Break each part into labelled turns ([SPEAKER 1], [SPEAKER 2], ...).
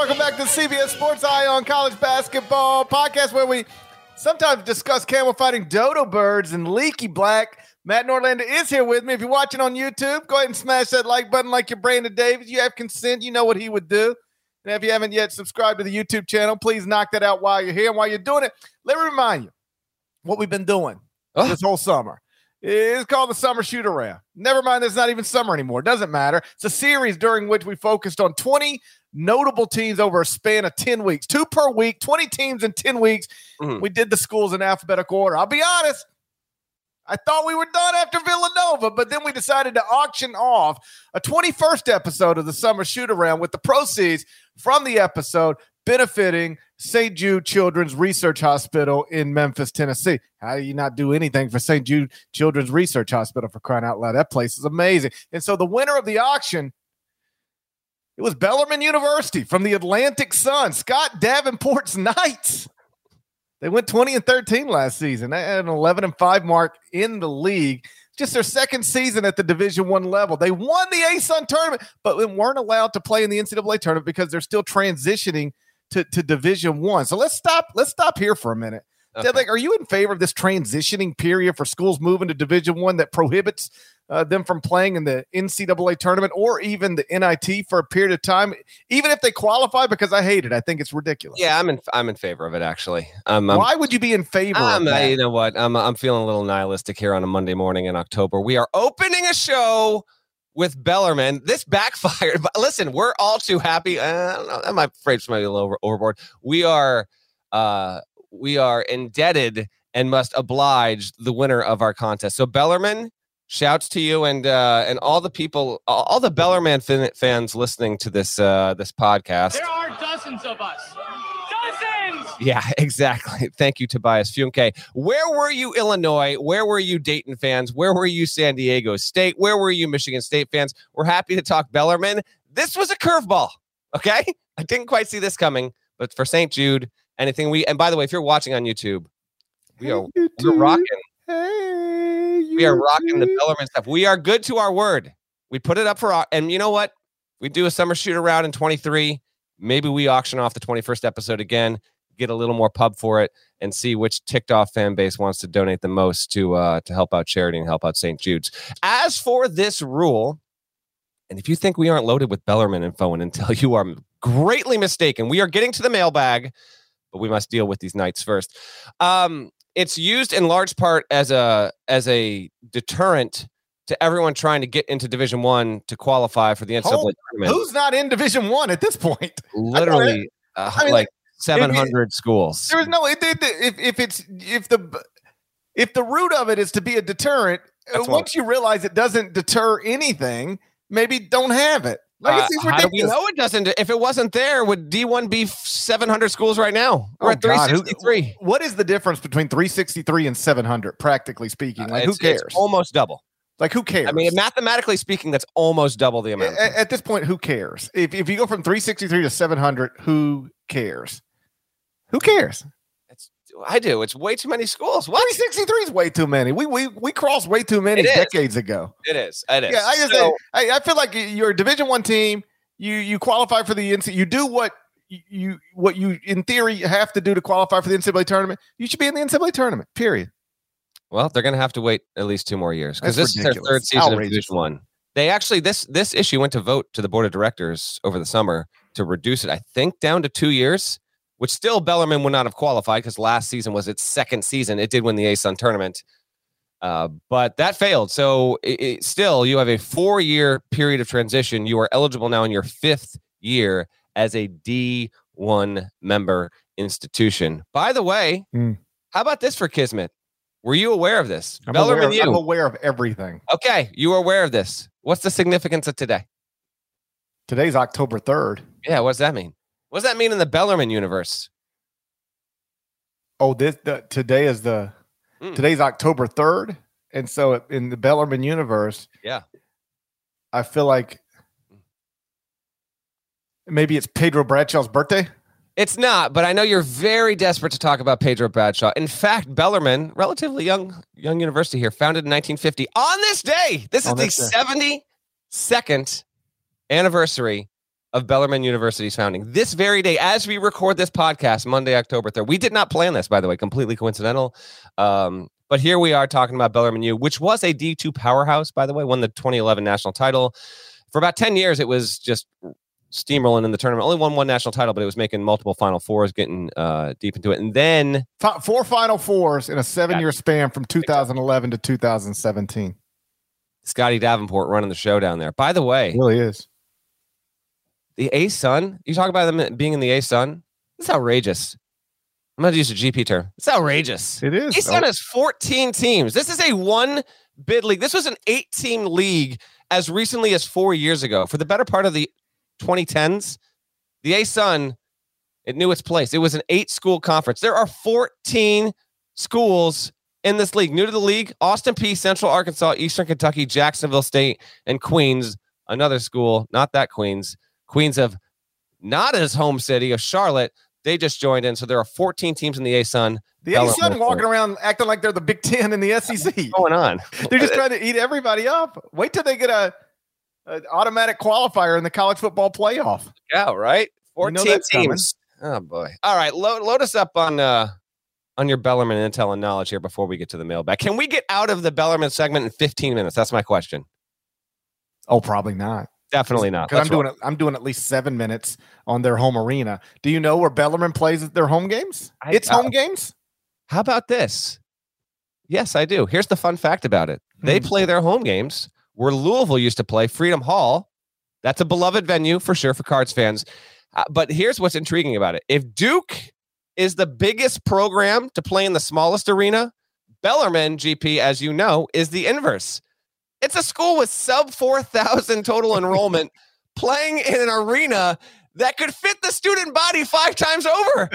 [SPEAKER 1] Welcome back to CBS Sports Eye on College Basketball podcast, where we sometimes discuss camel fighting dodo birds and leaky black. Matt Norlander is here with me. If you're watching on YouTube, go ahead and smash that like button like you're Brandon Davis. You have consent. You know what he would do. And if you haven't yet subscribed to the YouTube channel, please knock that out while you're here. And while you're doing it, let me remind you what we've been doing
[SPEAKER 2] Oh.
[SPEAKER 1] this whole summer. It's called the Summer Shoot Around. Never mind, it's not even summer anymore. It doesn't matter. It's a series during which we focused on 20 notable teams over a span of 10 weeks, two per week, 20 teams in 10 weeks.
[SPEAKER 2] Mhm.
[SPEAKER 1] We did the schools in alphabetical order. I'll be honest. I thought we were done after Villanova, but then we decided to auction off a 21st episode of the Summer Shoot Around with the proceeds from the episode benefiting St. Jude Children's Research Hospital in Memphis, Tennessee. How do you not do anything for St. Jude Children's Research Hospital for crying out loud? That place is amazing. And so the winner of the auction it was Bellarmine University from the Atlantic Sun, Scott Davenport's Knights. They went 20 and 13 last season. They had an 11 and 5 mark in the league. Just their second season at the Division One level. They won the ASUN tournament, but they weren't allowed to play in the NCAA tournament because they're still transitioning to, to Division One. So let's stop. Let's stop here for a minute.
[SPEAKER 2] Okay.
[SPEAKER 1] Like, are you in favor of this transitioning period for schools moving to Division One that prohibits uh, them from playing in the NCAA tournament or even the NIT for a period of time, even if they qualify? Because I hate it. I think it's ridiculous.
[SPEAKER 3] Yeah, I'm in. I'm in favor of it. Actually, um,
[SPEAKER 1] Why would you be in favor
[SPEAKER 3] I'm,
[SPEAKER 1] of
[SPEAKER 3] I-
[SPEAKER 1] that?
[SPEAKER 3] you know what? I'm. I'm feeling a little nihilistic here on a Monday morning in October. We are opening a show with Bellarmine. This backfired, but listen, we're all too happy. Uh, I don't know. That my phrase might be a little overboard. We are. Uh, we are indebted and must oblige the winner of our contest. So Bellarmine. Shouts to you and uh, and all the people, all, all the Bellarmine fan, fans listening to this uh, this podcast.
[SPEAKER 4] There are dozens of us. Dozens!
[SPEAKER 3] Yeah, exactly. Thank you, Tobias Funke. Where were you, Illinois? Where were you, Dayton fans? Where were you, San Diego State? Where were you, Michigan State fans? We're happy to talk Bellarmine. This was a curveball. Okay, I didn't quite see this coming, but for St. Jude, anything we and by the way, if you're watching on YouTube, we are we're rocking.
[SPEAKER 1] Hey,
[SPEAKER 3] We are rocking the
[SPEAKER 1] YouTube.
[SPEAKER 3] Bellarmine stuff. We are good to our word. We put it up for and you know what? We do a summer shoot around in 23. Maybe we auction off the 21st episode again, get a little more pub for it, and see which ticked off fan base wants to donate the most to uh, to help out charity and help out St. Jude's. As for this rule, and if you think we aren't loaded with Bellarmine info and until you are greatly mistaken, we are getting to the mailbag, but we must deal with these Knights first. Um, it's used in large part as a as a deterrent to everyone trying to get into Division One to qualify for the NCAA tournament.
[SPEAKER 1] Who's not in Division One at this point?
[SPEAKER 3] Literally, uh,
[SPEAKER 1] I mean,
[SPEAKER 3] like seven hundred schools.
[SPEAKER 1] There is no it, it- if if it's if the if the root of it is to be a deterrent. uh,
[SPEAKER 3] That's what-
[SPEAKER 1] once you realize it doesn't deter anything, maybe don't have it. Legacy's
[SPEAKER 3] Uh, how do we know it doesn't? If it wasn't there, would D1 be 700 schools right now? We're
[SPEAKER 1] Oh,
[SPEAKER 3] at
[SPEAKER 1] God, who-
[SPEAKER 3] 363.
[SPEAKER 1] What is the difference between 363 and 700, practically speaking? Like, who
[SPEAKER 3] Uh, It's- it's
[SPEAKER 1] cares?
[SPEAKER 3] almost double.
[SPEAKER 1] Like, who cares?
[SPEAKER 3] I mean, mathematically speaking, that's almost double the amount.
[SPEAKER 1] a- at this point, who cares? If, if you go from 363 to 700, who cares? Who cares?
[SPEAKER 3] It's, I do. It's way too many schools. What?
[SPEAKER 1] 363 is way too many. We we we crossed way too many decades ago.
[SPEAKER 3] It is. It is.
[SPEAKER 1] Yeah, I just
[SPEAKER 3] So-
[SPEAKER 1] I, I feel like you're a Division One team. You you qualify for the NCAA. You do what you- what you in theory have to do to qualify for the NCAA tournament. You should be in the NCAA tournament. Period.
[SPEAKER 3] Well, they're going to have to wait at least two more years because this is their third season of Division One. They actually this this issue went to vote to the board of directors over the summer to reduce it. I think down to two years, which still Bellarmine would not have qualified because last season was its second season. It did win the ASUN tournament, uh, but that failed. So it, it- still, you have a four year period of transition. You are eligible now in your fifth year as a D one member institution. By the way,
[SPEAKER 1] Hmm.
[SPEAKER 3] how about this for Kismet? Were you aware of this?
[SPEAKER 1] I'm aware,
[SPEAKER 3] Bellarmine,
[SPEAKER 1] I'm
[SPEAKER 3] you.
[SPEAKER 1] aware of everything.
[SPEAKER 3] Okay, you were aware of this. What's the significance of today?
[SPEAKER 1] Today's October 3rd.
[SPEAKER 3] Yeah, what does that mean? What does that mean in the Bellarmine universe?
[SPEAKER 1] Oh, this the, today is the
[SPEAKER 3] Mm.
[SPEAKER 1] today's October 3rd. And so in the Bellarmine universe,
[SPEAKER 3] Yeah.
[SPEAKER 1] I feel like maybe it's Pedro Bradshaw's birthday.
[SPEAKER 3] It's not, but I know you're very desperate to talk about Pedro Bradshaw. In fact, Bellarmine, relatively young, young university here, founded in 1950. On this day, this is
[SPEAKER 1] On
[SPEAKER 3] the
[SPEAKER 1] day.
[SPEAKER 3] 72nd anniversary of Bellarmine University's founding. This very day, as we record this podcast, Monday, October 3rd. We did not plan this, by the way, completely coincidental. Um, but here we are talking about Bellarmine U, which was a D2 powerhouse, by the way, won the 2011 national title. For about 10 years, it was just steamrolling in the tournament. Only won one national title, but it was making multiple Final Fours, getting uh, deep into it. And then,
[SPEAKER 1] Four Final Fours in a seven-year span from 2011 to 2017.
[SPEAKER 3] Scotty Davenport running the show down there. By the way,
[SPEAKER 1] It really is.
[SPEAKER 3] The A Sun, you talk about them being in the A Sun. It's outrageous. I'm going to use a GP term. It's outrageous.
[SPEAKER 1] It is.
[SPEAKER 3] A Sun has 14 teams. This is a one bid league. This was an eight team league as recently as four years ago. For the better part of the 2010s, the A Sun, it knew its place. It was an eight school conference. There are 14 schools in this league. New to the league, Austin Peay, Central Arkansas, Eastern Kentucky, Jacksonville State, and Queens. Another school, not that Queens. Queens of not his home city of Charlotte. They just joined in. So there are 14 teams in the A Sun.
[SPEAKER 1] The A-Sun walking around acting like they're the Big Ten in the SEC.
[SPEAKER 3] going on?
[SPEAKER 1] They're just trying to eat everybody up. Wait till they get a an automatic qualifier in the college football playoff.
[SPEAKER 3] Yeah, right.
[SPEAKER 1] You know
[SPEAKER 3] 14
[SPEAKER 1] coming.
[SPEAKER 3] teams. Oh boy. All right, load, load us up on uh on your Bellarmine intel and knowledge here before we get to the mailbag. Can we get out of the Bellarmine segment in 15 minutes? That's my question.
[SPEAKER 1] Oh, probably not.
[SPEAKER 3] Definitely not.
[SPEAKER 1] Because I'm doing it. I'm doing at least seven minutes on their home arena. Do you know where Bellarmine plays their home games?
[SPEAKER 3] I-
[SPEAKER 1] it's
[SPEAKER 3] uh,
[SPEAKER 1] home games.
[SPEAKER 3] How about this? Yes, I do. Here's the fun fact about it. They
[SPEAKER 1] Hmm.
[SPEAKER 3] play their home games where Louisville used to play Freedom Hall. That's a beloved venue for sure for Cards fans. Uh, but here's what's intriguing about it. If Duke is the biggest program to play in the smallest arena, Bellarmine GP, as you know, is the inverse. It's a school with sub 4,000 total enrollment playing in an arena that could fit the student body five times over.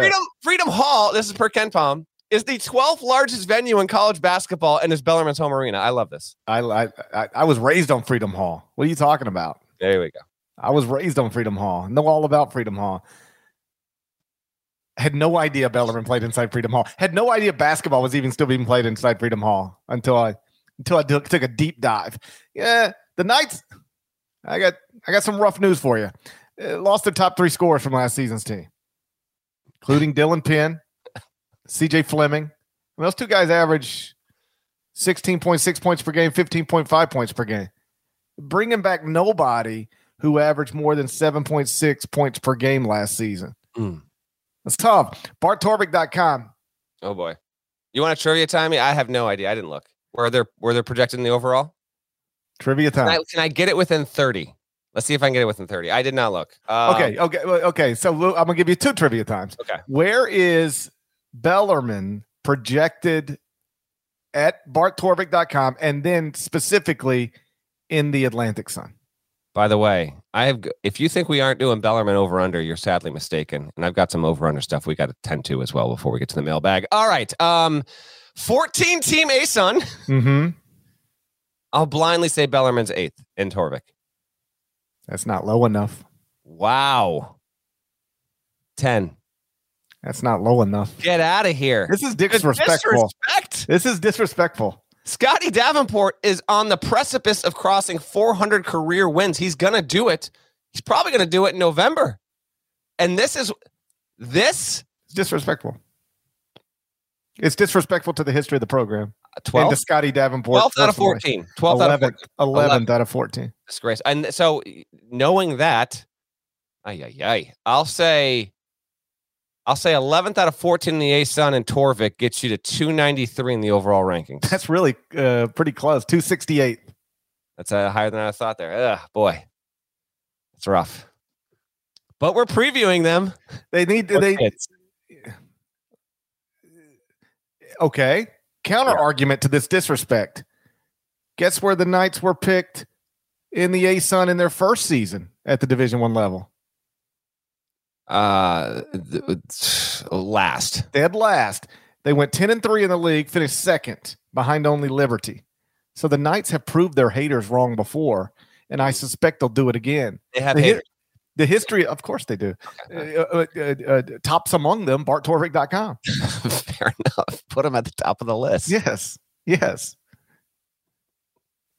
[SPEAKER 3] Freedom Freedom Hall, this is per KenPom, is the 12th largest venue in college basketball and is Bellarmine's home arena. I love this.
[SPEAKER 1] I, I I I was raised on Freedom Hall. What are you talking about?
[SPEAKER 3] There we go.
[SPEAKER 1] I was raised on Freedom Hall. Know all about Freedom Hall. Had no idea Bellarmine played inside Freedom Hall. Had no idea basketball was even still being played inside Freedom Hall until I until I took, took a deep dive. Yeah, the Knights. I got I got some rough news for you. Uh, lost their top three scorers from last season's team, including Dylan Penn, C.J. Fleming. And those two guys average sixteen point six points per game, fifteen point five points per game. Bringing back nobody who averaged more than 7.6 points per game last season.
[SPEAKER 3] Mm.
[SPEAKER 1] That's tough. BartTorvik.com.
[SPEAKER 3] Oh boy. You want a trivia time? I have no idea. I didn't look. Were they were they projected in the overall?
[SPEAKER 1] Trivia
[SPEAKER 3] Can
[SPEAKER 1] time.
[SPEAKER 3] I, can I get it within 30? Let's see if I can get it within 30. I did not look. Um,
[SPEAKER 1] okay, okay, okay. So Lou, I'm gonna give you two trivia times.
[SPEAKER 3] Okay.
[SPEAKER 1] Where is Bellarmine projected at BartTorvik.com and then specifically in the Atlantic Sun?
[SPEAKER 3] By the way, I have. If you think we aren't doing Bellarmine over under, you're sadly mistaken. And I've got some over under stuff we got to tend to as well before we get to the mailbag. All right. Um, 14 team ASUN.
[SPEAKER 1] Mm-hmm.
[SPEAKER 3] I'll blindly say Bellarmine's eighth in Torvik.
[SPEAKER 1] That's not low enough.
[SPEAKER 3] Wow. 10.
[SPEAKER 1] That's not low enough.
[SPEAKER 3] Get out of here.
[SPEAKER 1] This is disrespectful.
[SPEAKER 3] Disrespect.
[SPEAKER 1] This is disrespectful.
[SPEAKER 3] Scotty Davenport is on the precipice of crossing 400 career wins. He's going to do it. He's probably going to do it in November. And this is this
[SPEAKER 1] It's disrespectful. It's disrespectful to the history of the program. and
[SPEAKER 3] 12th,
[SPEAKER 1] to Scotty Davenport.
[SPEAKER 3] 12th out of
[SPEAKER 1] personally.
[SPEAKER 3] 14. 12th out of 14.
[SPEAKER 1] 11th, 11th out of 14.
[SPEAKER 3] Disgrace. And so knowing that, ay, ay, ay, I'll say I'll say 11th out of 14 in the A Sun and Torvik gets you to 293 in the overall rankings.
[SPEAKER 1] That's really uh, pretty close. 268.
[SPEAKER 3] That's uh, higher than I thought there. Ugh, boy. It's rough. But we're previewing them.
[SPEAKER 1] They need
[SPEAKER 3] Those
[SPEAKER 1] they
[SPEAKER 3] kids.
[SPEAKER 1] Okay. Counter argument to this disrespect. Guess where the Knights were picked in the A Sun in their first season at the Division One level?
[SPEAKER 3] Uh, th- last.
[SPEAKER 1] Dead last. They went 10 and 3 in the league, finished second behind only Liberty. So the Knights have proved their haters wrong before, and I suspect they'll do it again.
[SPEAKER 3] They have
[SPEAKER 1] The. The history, of course, they do. Uh, uh, uh, uh, tops among them, BartTorvik.com.
[SPEAKER 3] Fair enough. Put them at the top of the list.
[SPEAKER 1] Yes, yes.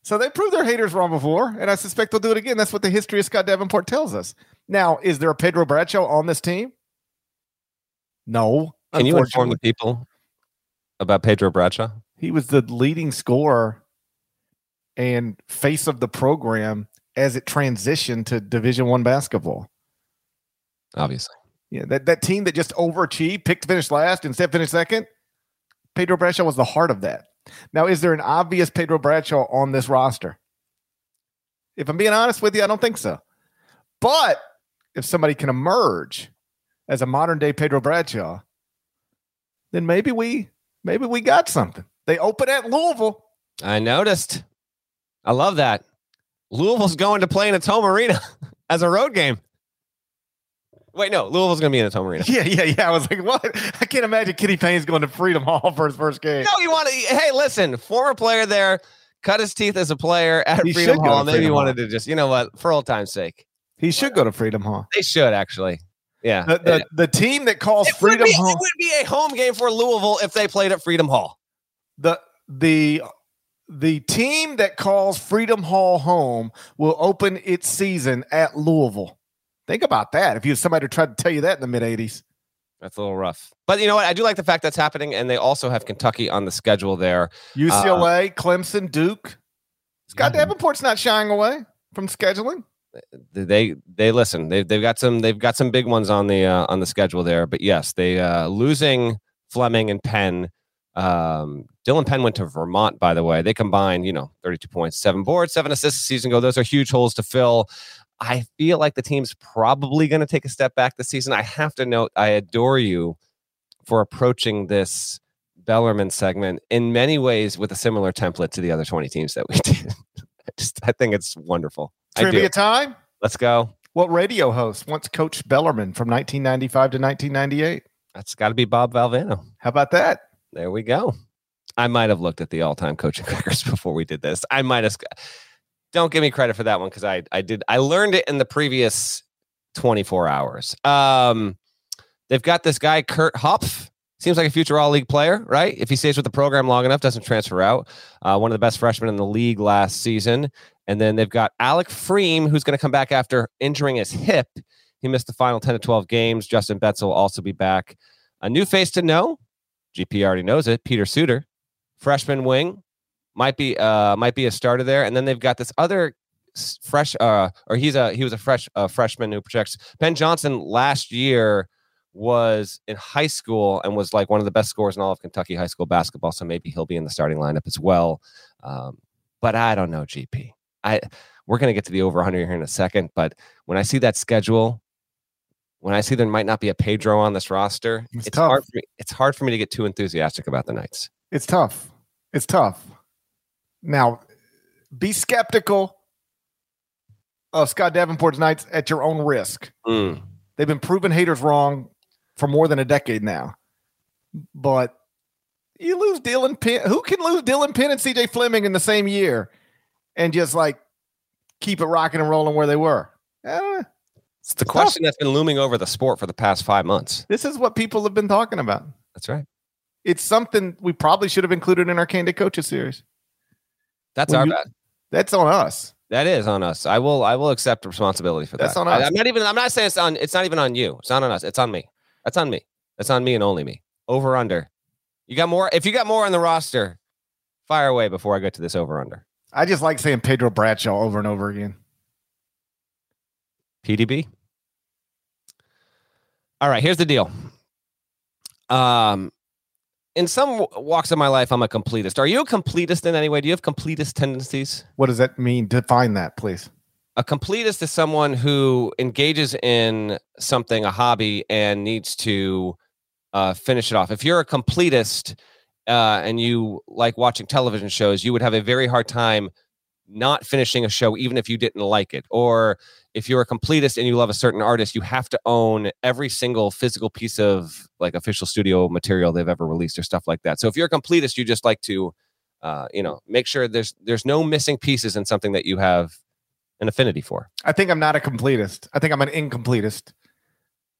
[SPEAKER 1] So they proved their haters wrong before, and I suspect they'll do it again. That's what the history of Scott Davenport tells us. Now, is there a Pedro Bradshaw on this team? No.
[SPEAKER 3] Can you inform the people about Pedro Bradshaw?
[SPEAKER 1] He was the leading scorer and face of the program as it transitioned to Division One basketball.
[SPEAKER 3] Obviously.
[SPEAKER 1] Yeah, that, that team that just overachieved, picked to finish last, instead finished second. Pedro Bradshaw was the heart of that. Now, is there an obvious Pedro Bradshaw on this roster? If I'm being honest with you, I don't think so. But if somebody can emerge as a modern day Pedro Bradshaw, then maybe we maybe we got something. They open at Louisville.
[SPEAKER 3] I noticed. I love that. Louisville's going to play in a Tom Arena as a road game. Wait, no, Louisville's going to be in a Tom Arena.
[SPEAKER 1] Yeah, yeah, yeah. I was like, what? I can't imagine Kenny Payne's going to Freedom Hall for his first game.
[SPEAKER 3] No, you want to? Hey, listen, former player there, cut his teeth as a player at
[SPEAKER 1] He
[SPEAKER 3] Freedom Hall. Maybe he wanted to just, you know what, for old time's sake,
[SPEAKER 1] He should go to Freedom Hall.
[SPEAKER 3] they should actually. Yeah,
[SPEAKER 1] The, the, the team that calls
[SPEAKER 3] it,
[SPEAKER 1] Freedom
[SPEAKER 3] be,
[SPEAKER 1] Hall.
[SPEAKER 3] it would be a home game for Louisville if they played at Freedom Hall.
[SPEAKER 1] the the the team that calls Freedom Hall home will open its season at Louisville. Think about that. If you somebody tried to tell you that in the mid '80s,
[SPEAKER 3] That's a little rough, but you know what? I do like the fact that's happening, and they also have Kentucky on the schedule there.
[SPEAKER 1] UCLA, Clemson, Duke. Scott
[SPEAKER 3] Yeah.
[SPEAKER 1] Davenport's not shying away from scheduling.
[SPEAKER 3] they they listen they've, they've got some they've got some big ones on the uh, on the schedule there but yes they uh losing fleming and penn um dylan penn went to vermont by the way they combined you know 32 points seven boards seven assists a season ago those are huge holes to fill i feel like the team's probably going to take a step back this season i have to note i adore you for approaching this bellarmine segment in many ways with a similar template to the other 20 teams that we did I just i think it's wonderful.
[SPEAKER 1] Trivia time.
[SPEAKER 3] Let's go.
[SPEAKER 1] What radio host once coached Bellarmine from 1995 to 1998?
[SPEAKER 3] That's got to be Bob Valvano.
[SPEAKER 1] How about that?
[SPEAKER 3] There we go. I might have looked at the all-time coaching records before we did this. I might have. Don't give me credit for that one because I I did I learned it in the previous 24 hours. Um, they've got this guy Curt Hopf. Seems like a future all league player, right? If he stays with the program long enough, doesn't transfer out. Uh, one of the best freshmen in the league last season. And then they've got Alec Pfriem, who's going to come back after injuring his hip. He missed the final 10 to 12 games. Justin Betts will also be back. A new face to know. GP already knows it. Peter Suder, freshman wing, might be uh might be a starter there. And then they've got this other fresh uh or he's a he was a fresh uh, freshman who projects Ben Johnson last year was in high school and was like one of the best scorers in all of Kentucky high school basketball. So maybe he'll be in the starting lineup as well. Um, but I don't know, GP. I we're gonna get to the over 100 here in a second, but when I see that schedule, when I see there might not be a Pedro on this roster,
[SPEAKER 1] It's
[SPEAKER 3] it's, hard for me. It's hard for me to get too enthusiastic about the Knights.
[SPEAKER 1] It's tough. It's tough. Now, be skeptical of Scott Davenport's Knights at your own risk.
[SPEAKER 3] Mm.
[SPEAKER 1] They've been proven haters wrong for more than a decade now. But you lose Dylan Penn. Who can lose Dylan Penn and CJ Fleming in the same year and just like keep it rocking and rolling where they were? Eh,
[SPEAKER 3] It's the question that's been looming over the sport for the past five months.
[SPEAKER 1] this is what people have been talking about.
[SPEAKER 3] That's right.
[SPEAKER 1] It's something we probably should have included in our Candid Coaches series.
[SPEAKER 3] That's
[SPEAKER 1] Well,
[SPEAKER 3] our
[SPEAKER 1] you-
[SPEAKER 3] bad.
[SPEAKER 1] That's on us.
[SPEAKER 3] That is on us. I will. I will accept responsibility for
[SPEAKER 1] That's
[SPEAKER 3] that.
[SPEAKER 1] That's
[SPEAKER 3] on
[SPEAKER 1] us.
[SPEAKER 3] I, am not even. I'm not saying it's on. It's not even on you. It's not on us. It's on me. That's on me. That's on me and only me. Over under. You got more. If you got more on the roster, fire away before I get to this over under.
[SPEAKER 1] I just like saying Pedro Bradshaw over and over again.
[SPEAKER 3] PDB. All right, here's the deal. Um, in some walks of my life, I'm a completist. Are you a completist in any way? Do you have completist tendencies?
[SPEAKER 1] What does that mean? Define that, please.
[SPEAKER 3] A completist is someone who engages in something, a hobby, and needs to uh, finish it off. If you're a completist uh, and you like watching television shows, you would have a very hard time not finishing a show, even if you didn't like it. Or if you're a completist and you love a certain artist, you have to own every single physical piece of like official studio material they've ever released or stuff like that. So if you're a completist, you just like to, uh, you know, make sure there's there's no missing pieces in something that you have an affinity for.
[SPEAKER 1] I think I'm not a completist. I think I'm an incompletist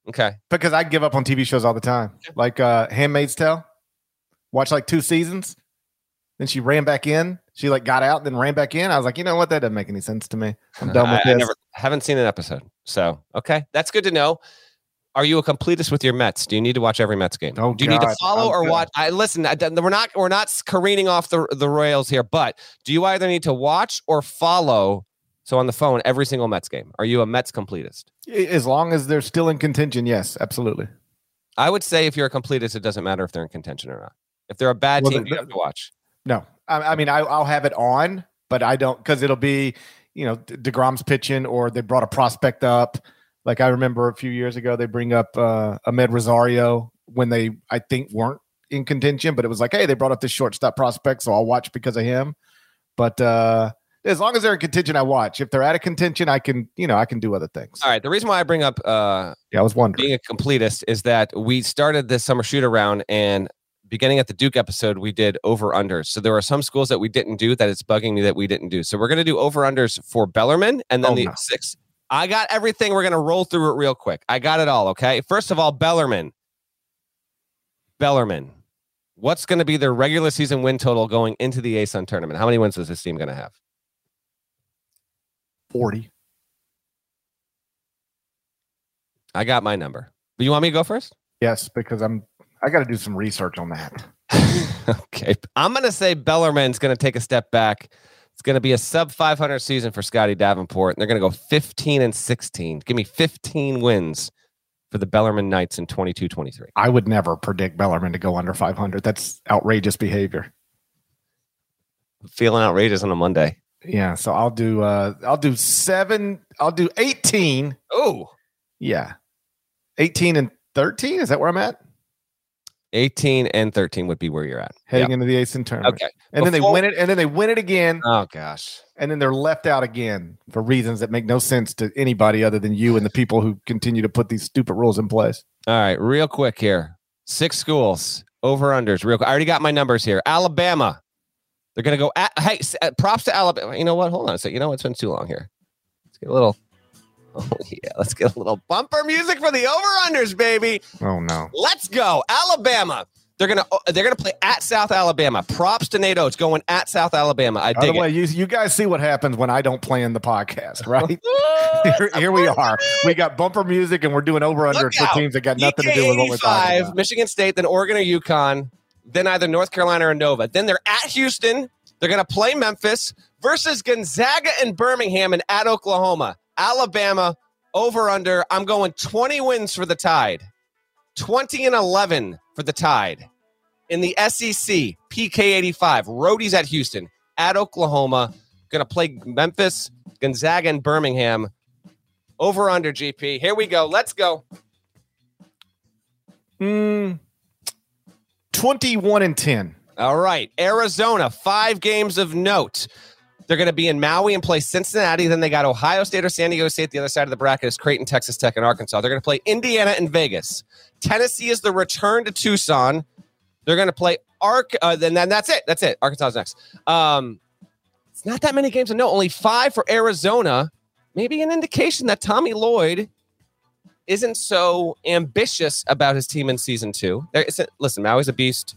[SPEAKER 3] Okay.
[SPEAKER 1] because I give up on TV shows all the time. Like uh Handmaid's Tale. Watch like two seasons. Then she ran back in. She like got out, then ran back in. I was like, you know what? That doesn't make any sense to me. I'm done with
[SPEAKER 3] I, I never haven't seen an episode. So okay, that's good to know. Are you a completist with your Mets? Do you need to watch every Mets game?
[SPEAKER 1] Oh,
[SPEAKER 3] do you need to follow
[SPEAKER 1] I'm
[SPEAKER 3] or
[SPEAKER 1] good.
[SPEAKER 3] watch? I listen. I, we're not we're not careening off the the rails here, but do you either need to watch or follow? So on the phone, every single Mets game. Are you a Mets completist?
[SPEAKER 1] As long as they're still in contention, yes, absolutely.
[SPEAKER 3] I would say if you're a completist, it doesn't matter if they're in contention or not. If they're a bad
[SPEAKER 1] Well,
[SPEAKER 3] team, you have to watch.
[SPEAKER 1] No, I, I mean, I, I'll have it on, but I don't because it'll be, you know, De- Degrom's pitching or they brought a prospect up. Like I remember a few years ago, they bring up uh, Amed Rosario when they, I think, weren't in contention, but it was like, hey, they brought up this shortstop prospect, so I'll watch because of him. But uh, as long as they're in contention, I watch. If they're out of contention, I can, you know, I can do other things.
[SPEAKER 3] All right. The reason why I bring up uh,
[SPEAKER 1] Yeah, I was wondering.
[SPEAKER 3] being a completist is that we started this summer shoot around and beginning at the Duke episode, we did over unders. So there are some schools that we didn't do that it's bugging me that we didn't do. So we're going to do over unders for Bellarmine and then
[SPEAKER 1] Oh,
[SPEAKER 3] the
[SPEAKER 1] no.
[SPEAKER 3] six. I got everything. We're going to roll through it real quick. I got it all. Okay. First of all, Bellarmine. Bellarmine. What's going to be their regular season win total going into the ASUN tournament? How many wins is this team going to have?
[SPEAKER 1] 40.
[SPEAKER 3] I got my number. But you want me to go first?
[SPEAKER 1] Yes, because I'm, I got to do some research on that.
[SPEAKER 3] okay. I'm going to say Bellarmine's going to take a step back. It's going to be a sub 500 season for Scotty Davenport. And they're going to go 15 and 16. Give me 15 wins for the Bellarmine Knights in 22 23.
[SPEAKER 1] I would never predict Bellarmine to go under 500. That's outrageous behavior.
[SPEAKER 3] Feeling outrageous on a Monday.
[SPEAKER 1] Yeah, so I'll do uh I'll do 7, I'll do 18.
[SPEAKER 3] Oh,
[SPEAKER 1] Yeah. 18 and 13, is that where I'm at?
[SPEAKER 3] 18 and 13 would be where you're at.
[SPEAKER 1] Heading into the
[SPEAKER 3] ASUN
[SPEAKER 1] tournament.
[SPEAKER 3] Okay.
[SPEAKER 1] And then they win it and then they win it again
[SPEAKER 3] Oh, gosh.
[SPEAKER 1] and then they're left out again for reasons that make no sense to anybody other than you and the people who continue to put these stupid rules in place.
[SPEAKER 3] All right. Real quick here six schools, over unders. Real quick. I already got my numbers here. Alabama. They're going to go at, hey, uh, props to Alabama. You know what? Hold on a second. You know what? It's been too long here. Let's get a little. Oh, yeah. Let's get a little bumper music for the over unders, baby.
[SPEAKER 1] Oh no.
[SPEAKER 3] Let's go. Alabama. They're gonna uh, they're gonna play at South Alabama. Props to Nate Oats going at South Alabama. I
[SPEAKER 1] By the
[SPEAKER 3] dig
[SPEAKER 1] way,
[SPEAKER 3] it.
[SPEAKER 1] you, you guys see what happens when I don't play in the podcast, right? here, here we are. We got bumper music and we're doing over under for teams that got nothing to do with what we're talking
[SPEAKER 3] 85,
[SPEAKER 1] about.
[SPEAKER 3] Michigan State, then Oregon or UConn, then either North Carolina or Nova. Then they're at Houston. They're going to play Memphis versus Gonzaga and Birmingham and at Oklahoma. Alabama over under. I'm going 20 wins for the Tide, 20 and 11 for the Tide. In the SEC, PK 85, roadies at Houston, at Oklahoma. Going to play Memphis, Gonzaga, and Birmingham. Over under GP. Here we go. Let's go.
[SPEAKER 1] Mm, 21 and 10.
[SPEAKER 3] All right. Arizona, five games of note. They're going to be in Maui and play Cincinnati. Then they got Ohio State or San Diego State. The other side of the bracket is Creighton, Texas Tech, and Arkansas. They're going to play Indiana and Vegas. Tennessee is the return to Tucson. They're going to play Ark. Uh, then, then that's it. That's it. Arkansas is next. Um, it's not that many games to know. Only five for Arizona. Maybe an indication that Tommy Lloyd isn't so ambitious about his team in season two. There isn't. Listen, Maui's a beast,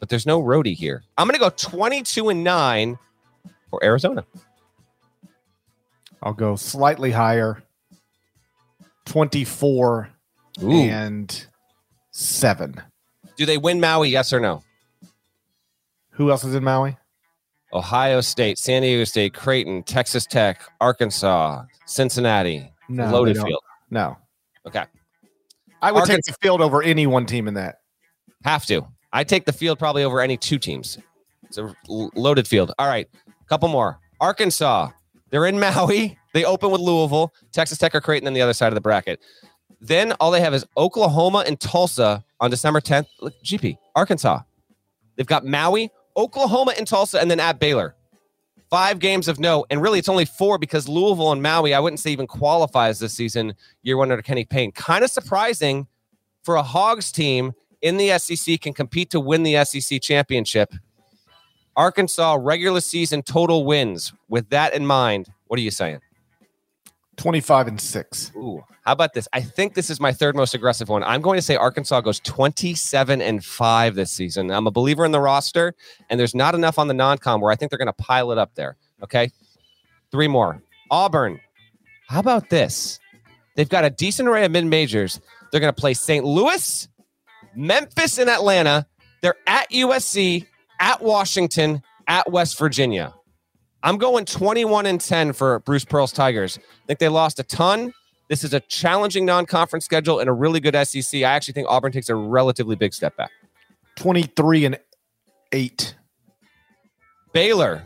[SPEAKER 3] but there's no roadie here. I'm going to go 22 and nine for Arizona.
[SPEAKER 1] I'll go slightly higher. 24
[SPEAKER 3] Ooh.
[SPEAKER 1] and 7.
[SPEAKER 3] Do they win Maui? Yes or no?
[SPEAKER 1] Who else is in Maui?
[SPEAKER 3] Ohio State, San Diego State, Creighton, Texas Tech, Arkansas, Cincinnati,
[SPEAKER 1] No.
[SPEAKER 3] loaded field.
[SPEAKER 1] No.
[SPEAKER 3] Okay.
[SPEAKER 1] I would take the field over any one team in that.
[SPEAKER 3] Have to. I take the field probably over any two teams. It's a loaded field. All right. Couple more. Arkansas. They're in Maui. They open with Louisville, Texas Tech or Creighton on the other side of the bracket. Then all they have is Oklahoma and Tulsa on December 10th. Look, GP, Arkansas. They've got Maui, Oklahoma and Tulsa, and then at Baylor. Five games of no. And really, it's only four because Louisville and Maui, I wouldn't say even qualifies this season, year one under Kenny Payne. Kind of surprising for a Hogs team in the SEC can compete to win the SEC championship. Arkansas regular season total wins. With that in mind, what are you saying?
[SPEAKER 1] 25 and 6.
[SPEAKER 3] Ooh, how about this? I think this is my third most aggressive one. I'm going to say Arkansas goes 27 and 5 this season. I'm a believer in the roster, and there's not enough on the non com where I think they're going to pile it up there. Okay. Three more. Auburn. How about this? They've got a decent array of mid majors. They're going to play St. Louis, Memphis, and Atlanta. They're at USC, at Washington, at West Virginia. I'm going 21 and 10 for Bruce Pearl's Tigers. I think they lost a ton. This is a challenging non-conference schedule and a really good SEC. I actually think Auburn takes a relatively big step back.
[SPEAKER 1] 23 and 8.
[SPEAKER 3] Baylor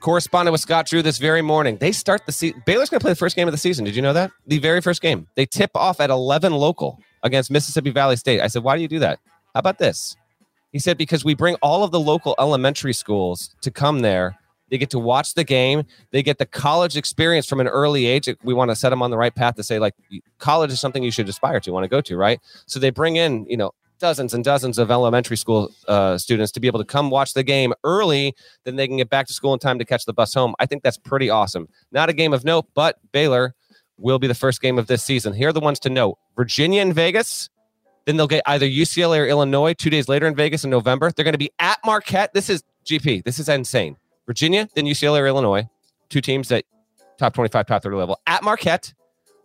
[SPEAKER 3] corresponded with Scott Drew this very morning. They start the season. Baylor's going to play the first game of the season. Did you know that? The very first game. They tip off at 11 local against Mississippi Valley State. I said, why do you do that? How about this? He said, because we bring all of the local elementary schools to come there. They get to watch the game. They get the college experience from an early age. We want to set them on the right path to say, like, college is something you should aspire to, want to go to, right? So they bring in, you know, dozens and dozens of elementary school uh, students to be able to come watch the game early. Then they can get back to school in time to catch the bus home. I think that's pretty awesome. Not a game of note, but Baylor will be the first game of this season. Here are the ones to note Virginia and Vegas. Then they'll get either UCLA or Illinois two days later in Vegas in November. They're going to be at Marquette. This is GP. This is insane. Virginia, then UCLA or Illinois, two teams that top 25, top 30 level. At Marquette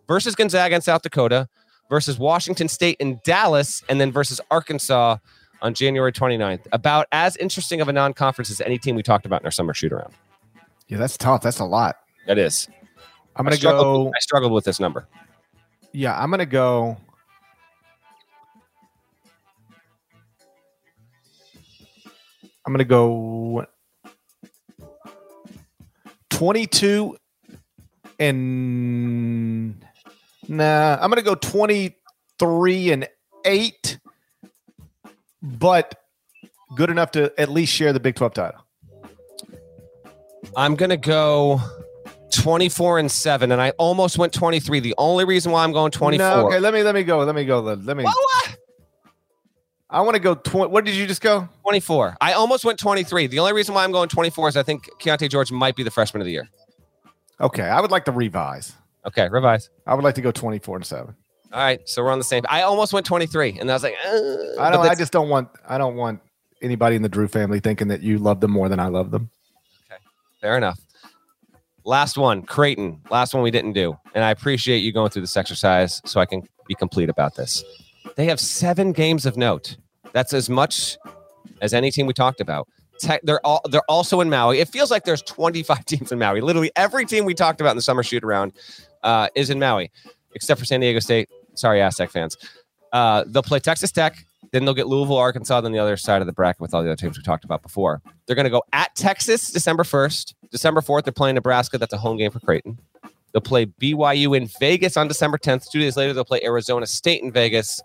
[SPEAKER 3] versus Gonzaga and South Dakota versus Washington State and Dallas, and then versus Arkansas on January 29th. About as interesting of a non conference as any team we talked about in our summer shoot around.
[SPEAKER 1] Yeah, that's tough. That's a lot.
[SPEAKER 3] That is.
[SPEAKER 1] I'm going to go.
[SPEAKER 3] I struggled with this number.
[SPEAKER 1] Yeah, I'm going to go. I'm going to go 22 and nah, I'm going to go 23 and 8 but good enough to at least share the Big 12 title.
[SPEAKER 3] I'm going to go 24 and 7, and I almost went 23. The only reason why I'm going 24.
[SPEAKER 1] No, okay, let me let me go. Let me go. Let, let me
[SPEAKER 3] what?
[SPEAKER 1] I want to go 20 What did you just go?
[SPEAKER 3] 24. I almost went 23. The only reason why I'm going 24 is I think Keyonte George might be the freshman of the year.
[SPEAKER 1] Okay, I would like to revise.
[SPEAKER 3] Okay, revise.
[SPEAKER 1] I would like to go 24 and 7.
[SPEAKER 3] All right, so we're on the same. I almost went 23, and I was like, uh,
[SPEAKER 1] I don't. I just don't want. I don't want anybody in the Drew family thinking that you love them more than I love them. Okay.
[SPEAKER 3] Fair enough. Last one, Creighton. Last one we didn't do. And I appreciate you going through this exercise so I can be complete about this. They have seven games of note. That's as much as any team we talked about. Te- they're all they're also in Maui. It feels like there's 25 teams in Maui. Literally every team we talked about in the summer shoot around uh, is in Maui, except for San Diego State. Sorry, Aztec fans. Uh, they'll play Texas Tech, then they'll get Louisville, Arkansas, then the other side of the bracket with all the other teams we talked about before. They're going to go at Texas December 1st. December 4th, they're playing Nebraska. That's a home game for Creighton. They'll play BYU in Vegas on December 10th. Two days later, they'll play Arizona State in Vegas.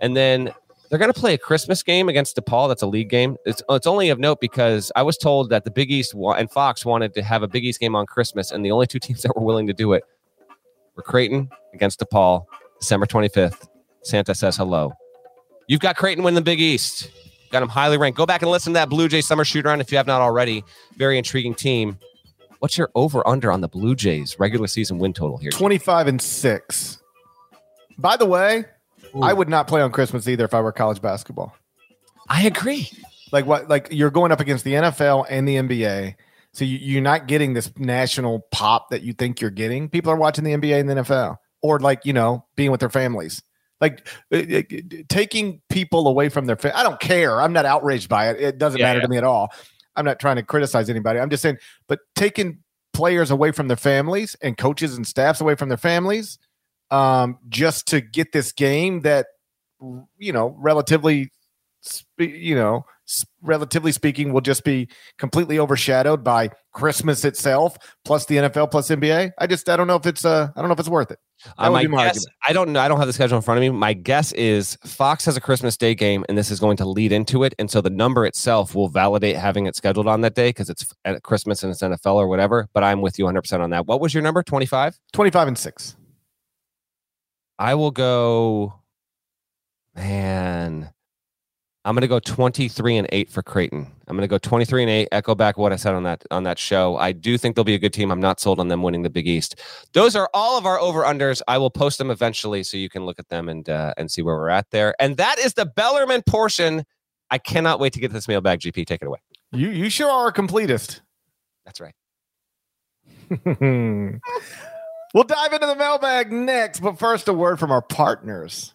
[SPEAKER 3] And then They're going to play a Christmas game against DePaul. That's a league game. It's it's only of note because I was told that the Big East and Fox wanted to have a Big East game on Christmas, and the only two teams that were willing to do it were Creighton against DePaul, December 25th. Santa says hello. You've got Creighton win the Big East. Got them highly ranked. Go back and listen to that Blue Jay summer shoot around if you have not already. Very intriguing team. What's your over under on the Blue Jays regular season win total here?
[SPEAKER 1] 25 and 6. By the way, I would not play on Christmas either if I were college basketball.
[SPEAKER 3] I agree.
[SPEAKER 1] Like what like you're going up against the NFL and the NBA. So you, you're not getting this national pop that you think you're getting. People are watching the NBA and the NFL or like, you know, being with their families. Like uh, uh, taking people away from their fa- I don't care. I'm not outraged by it. It doesn't
[SPEAKER 3] Yeah,
[SPEAKER 1] matter
[SPEAKER 3] yeah.
[SPEAKER 1] to me at all. I'm not trying to criticize anybody. I'm just saying but taking players away from their families and coaches and staffs away from their families um, just to get this game that you know relatively you know relatively speaking will just be completely overshadowed by christmas itself plus the nfl plus nba i just i don't know if it's uh i don't know if it's worth it
[SPEAKER 3] Uh, my
[SPEAKER 1] my
[SPEAKER 3] guess,
[SPEAKER 1] argument.
[SPEAKER 3] I don't know. I don't have the schedule in front of me. My guess is Fox has a Christmas Day game, and this is going to lead into it. And so the number itself will validate having it scheduled on that day because it's at Christmas and it's NFL or whatever. But I'm with you 100% on that. What was your number? 25?
[SPEAKER 1] 25 and 6
[SPEAKER 3] I will go, man. I'm going to go 23 and 8 for Creighton. I'm going to go 23 and 8. Echo back what I said on that on that show. I do think they'll be a good team. I'm not sold on them winning the Big East. Those are all of our over unders. I will post them eventually so you can look at them and uh, and see where we're at there. And that is the Bellarmine portion. I cannot wait to get this mailbag. GP, take it away.
[SPEAKER 1] you you sure are a completist
[SPEAKER 3] That's right.
[SPEAKER 1] we'll dive into the mailbag next but first a word from our partners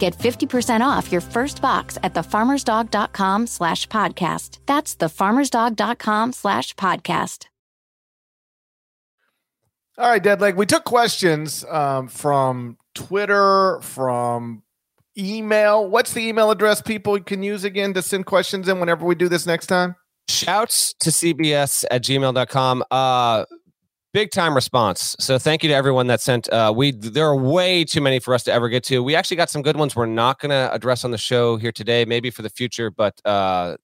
[SPEAKER 5] Get 50% off your first box at thefarmersdog.com slash podcast. That's thefarmersdog.com slash podcast.
[SPEAKER 1] All right, Deadleg. We took questions um, from Twitter, from email. What's the email address people can use again to send questions in whenever we do this next time?
[SPEAKER 3] Shouts to CBS at gmail.com. Uh, big time response. So thank you to everyone that sent. Uh, we there are way too many for us to ever get to. We actually got some good ones. We're not going to address on the show here today, maybe for the future, but uh,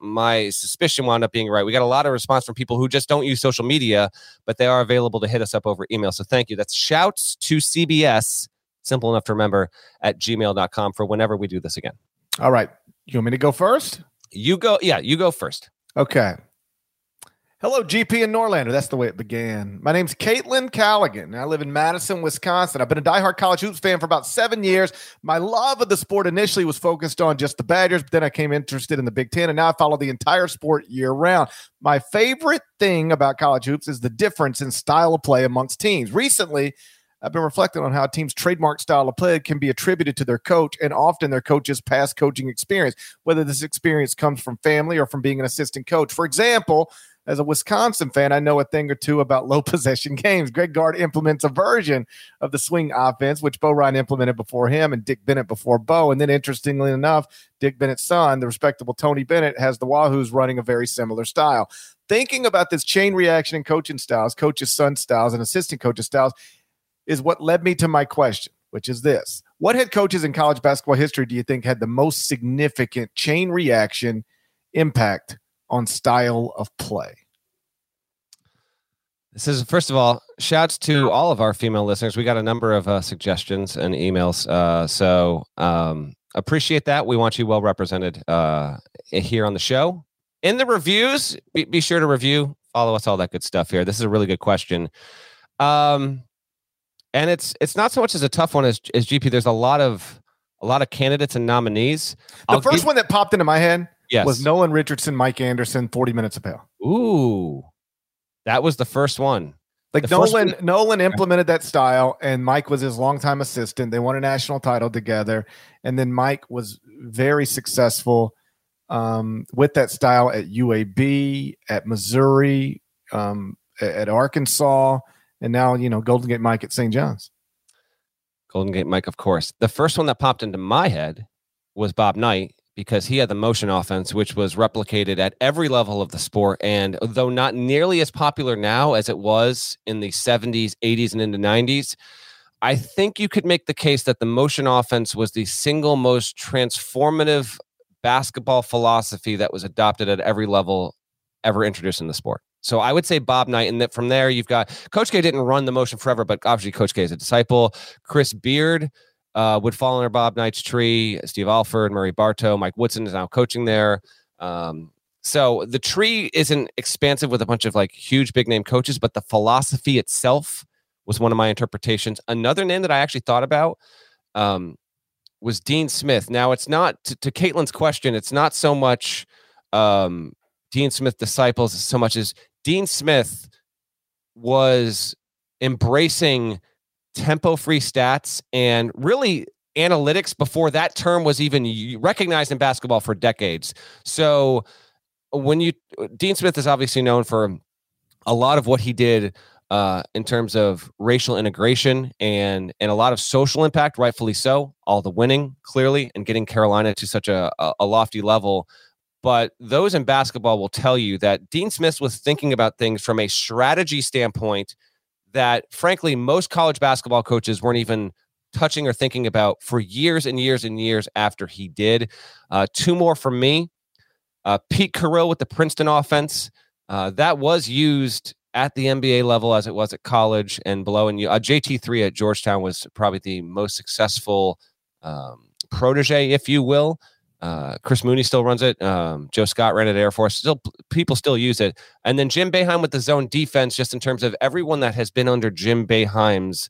[SPEAKER 3] my suspicion wound up being right. We got a lot of response from people who just don't use social media, but they are available to hit us up over email. So thank you. That's shouts to CBS, simple enough to remember, at gmail.com for whenever we do this again.
[SPEAKER 1] All right. You want me to go first?
[SPEAKER 3] You go, yeah, you go first.
[SPEAKER 1] Okay. Hello, GP and Norlander. That's the way it began. My name's Caitlin Callaghan. I live in Madison, Wisconsin. I've been a diehard college hoops fan for about seven years. My love of the sport initially was focused on just the Badgers, but then I came interested in the Big Ten, and now I follow the entire sport year round. My favorite thing about college hoops is the difference in style of play amongst teams. Recently, I've been reflecting on how a team's trademark style of play can be attributed to their coach and often their coach's past coaching experience, whether this experience comes from family or from being an assistant coach. For example, as a Wisconsin fan, I know a thing or two about low possession games. Greg Gard implements a version of the swing offense, which Bo Ryan implemented before him and Dick Bennett before Bo. And then, interestingly enough, Dick Bennett's son, the respectable Tony Bennett, has the Wahoos running a very similar style. Thinking about this chain reaction in coaching styles, coaches' son styles, and assistant coaches' styles is what led me to my question, which is this What head coaches in college basketball history do you think had the most significant chain reaction impact on style of play?
[SPEAKER 3] This is first of all, shouts to all of our female listeners. We got a number of uh, suggestions and emails, uh, so um, appreciate that. We want you well represented uh, here on the show. in the reviews, be, be sure to review, follow us, all that good stuff here. This is a really good question. Um, and it's it's not so much as a tough one as as GP. There's a lot of a lot of candidates and nominees.
[SPEAKER 1] The
[SPEAKER 3] I'll
[SPEAKER 1] first
[SPEAKER 3] give-
[SPEAKER 1] one that popped into my head
[SPEAKER 3] yes.
[SPEAKER 1] was Nolan Richardson, Mike Anderson, 40 minutes of hell.
[SPEAKER 3] Ooh, that was the first one.
[SPEAKER 1] Like
[SPEAKER 3] The
[SPEAKER 1] Nolan, Nolan implemented that style, and Mike was his longtime assistant. They won a national title together, and then Mike was very successful um, with that style at UAB, at Missouri, um, at Arkansas, and now you know Golden Gate Mike at St. John's.
[SPEAKER 3] Golden Gate Mike, of course. The first one that popped into my head was Bob Knight because he had the motion offense, which was replicated at every level of the sport. And though not nearly as popular now as it was in the 70s, 80s, and into 90s, I think you could make the case that the motion offense was the single most transformative basketball philosophy that was adopted at every level ever introduced in the sport. So I would say Bob Knight, and that from there you've got Coach K didn't run the motion forever, but obviously Coach K is a disciple. Chris Beard uh, would fall under Bob Knight's tree. Steve Alford, Murry Bartow, Mike Woodson is now coaching there. Um, so the tree isn't expansive with a bunch of like huge big name coaches, but the philosophy itself was one of my interpretations. Another name that I actually thought about um, was Dean Smith. Now it's not to, to Caitlin's question. It's not so much um, Dean Smith disciples so much as Dean Smith was embracing tempo free stats and really analytics before that term was even recognized in basketball for decades. So when you Dean Smith is obviously known for a lot of what he did uh, in terms of racial integration and and a lot of social impact, rightfully so. All the winning clearly and getting Carolina to such a, a, a lofty level. But those in basketball will tell you that Dean Smith was thinking about things from a strategy standpoint that, frankly, most college basketball coaches weren't even touching or thinking about for years and years and years after he did. Uh, two more from me. Uh, Pete Carril with the Princeton offense. Uh, that was used at the NBA level as it was at college and below. And uh, JT3 at Georgetown was probably the most successful um, protege, if you will. Uh, Chris Mooney still runs it. Um, Joe Scott ran it at Air Force. Still, people still use it. And then Jim Boeheim with the zone defense, just in terms of everyone that has been under Jim Boeheim's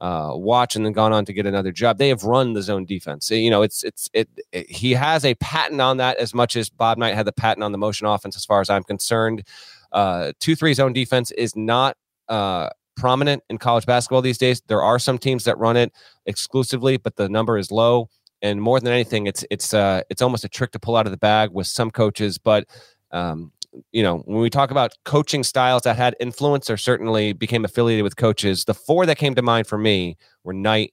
[SPEAKER 3] uh, watch and then gone on to get another job. They have run the zone defense. You know, it's it's it, it. He has a patent on that as much as Bob Knight had the patent on the motion offense, as far as I'm concerned. Uh, two three zone defense is not uh, prominent in college basketball these days. There are some teams that run it exclusively, but the number is low. And more than anything, it's it's uh, it's almost a trick to pull out of the bag with some coaches. But um, you know, when we talk about coaching styles that had influence or certainly became affiliated with coaches, the four that came to mind for me were Knight,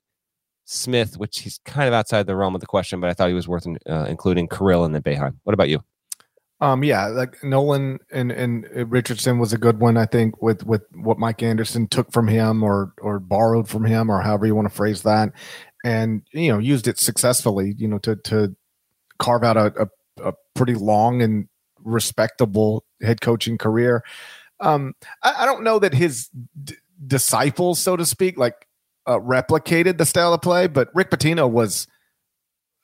[SPEAKER 3] Smith, which he's kind of outside the realm of the question, but I thought he was worth uh, including Carril and then Boeheim. What about you?
[SPEAKER 1] Um, yeah, like Nolan and and Richardson was a good one. I think with with what Mike Anderson took from him or or borrowed from him or however you want to phrase that, and you know used it successfully. You know to to carve out a a, a pretty long and respectable head coaching career. Um, I, I don't know that his d- disciples, so to speak, like uh, replicated the style of play, but Rick Pitino was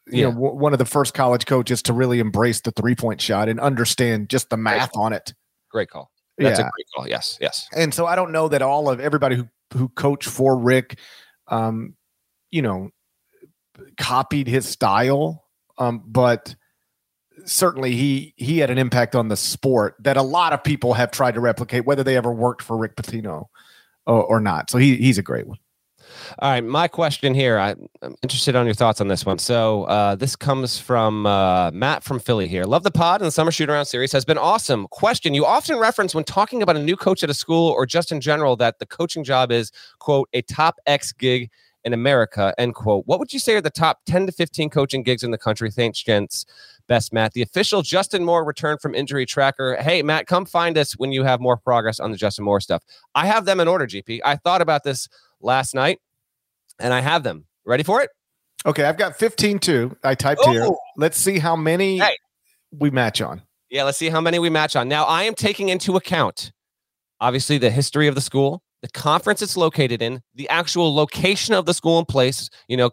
[SPEAKER 1] you
[SPEAKER 3] Yeah.
[SPEAKER 1] know w- one of the first college coaches to really embrace the three point shot and understand just the math on it.
[SPEAKER 3] Great call. That's
[SPEAKER 1] yeah,
[SPEAKER 3] a great call. Yes, yes.
[SPEAKER 1] and so I don't know that all of everybody who who coached for Rick, um, you know, copied his style, um, but certainly he he had an impact on the sport that a lot of people have tried to replicate, whether they ever worked for Rick Pitino or, or not. So he he's a great one.
[SPEAKER 3] All right, my question here. I, I'm interested on your thoughts on this one. So uh, this comes from uh, Matt from Philly here. Love the pod and the summer shoot around series has been awesome. Question: You often reference when talking about a new coach at a school or just in general that the coaching job is quote a top X gig in America end quote. What would you say are the top 10 to 15 coaching gigs in the country? Thanks, gents. Best Matt. The official Justin Moore return from injury tracker. Hey, Matt, come find us when you have more progress on the Justin Moore stuff. I have them in order, GP. I thought about this last night and I have them. Ready for it?
[SPEAKER 1] Okay, I've got 15 too. I typed here.
[SPEAKER 3] Oh.
[SPEAKER 1] Let's see how many
[SPEAKER 3] Hey.
[SPEAKER 1] we match on.
[SPEAKER 3] Yeah, let's see how many we match on. Now, I am taking into account, obviously, the history of the school, the conference it's located in, the actual location of the school and place, you know,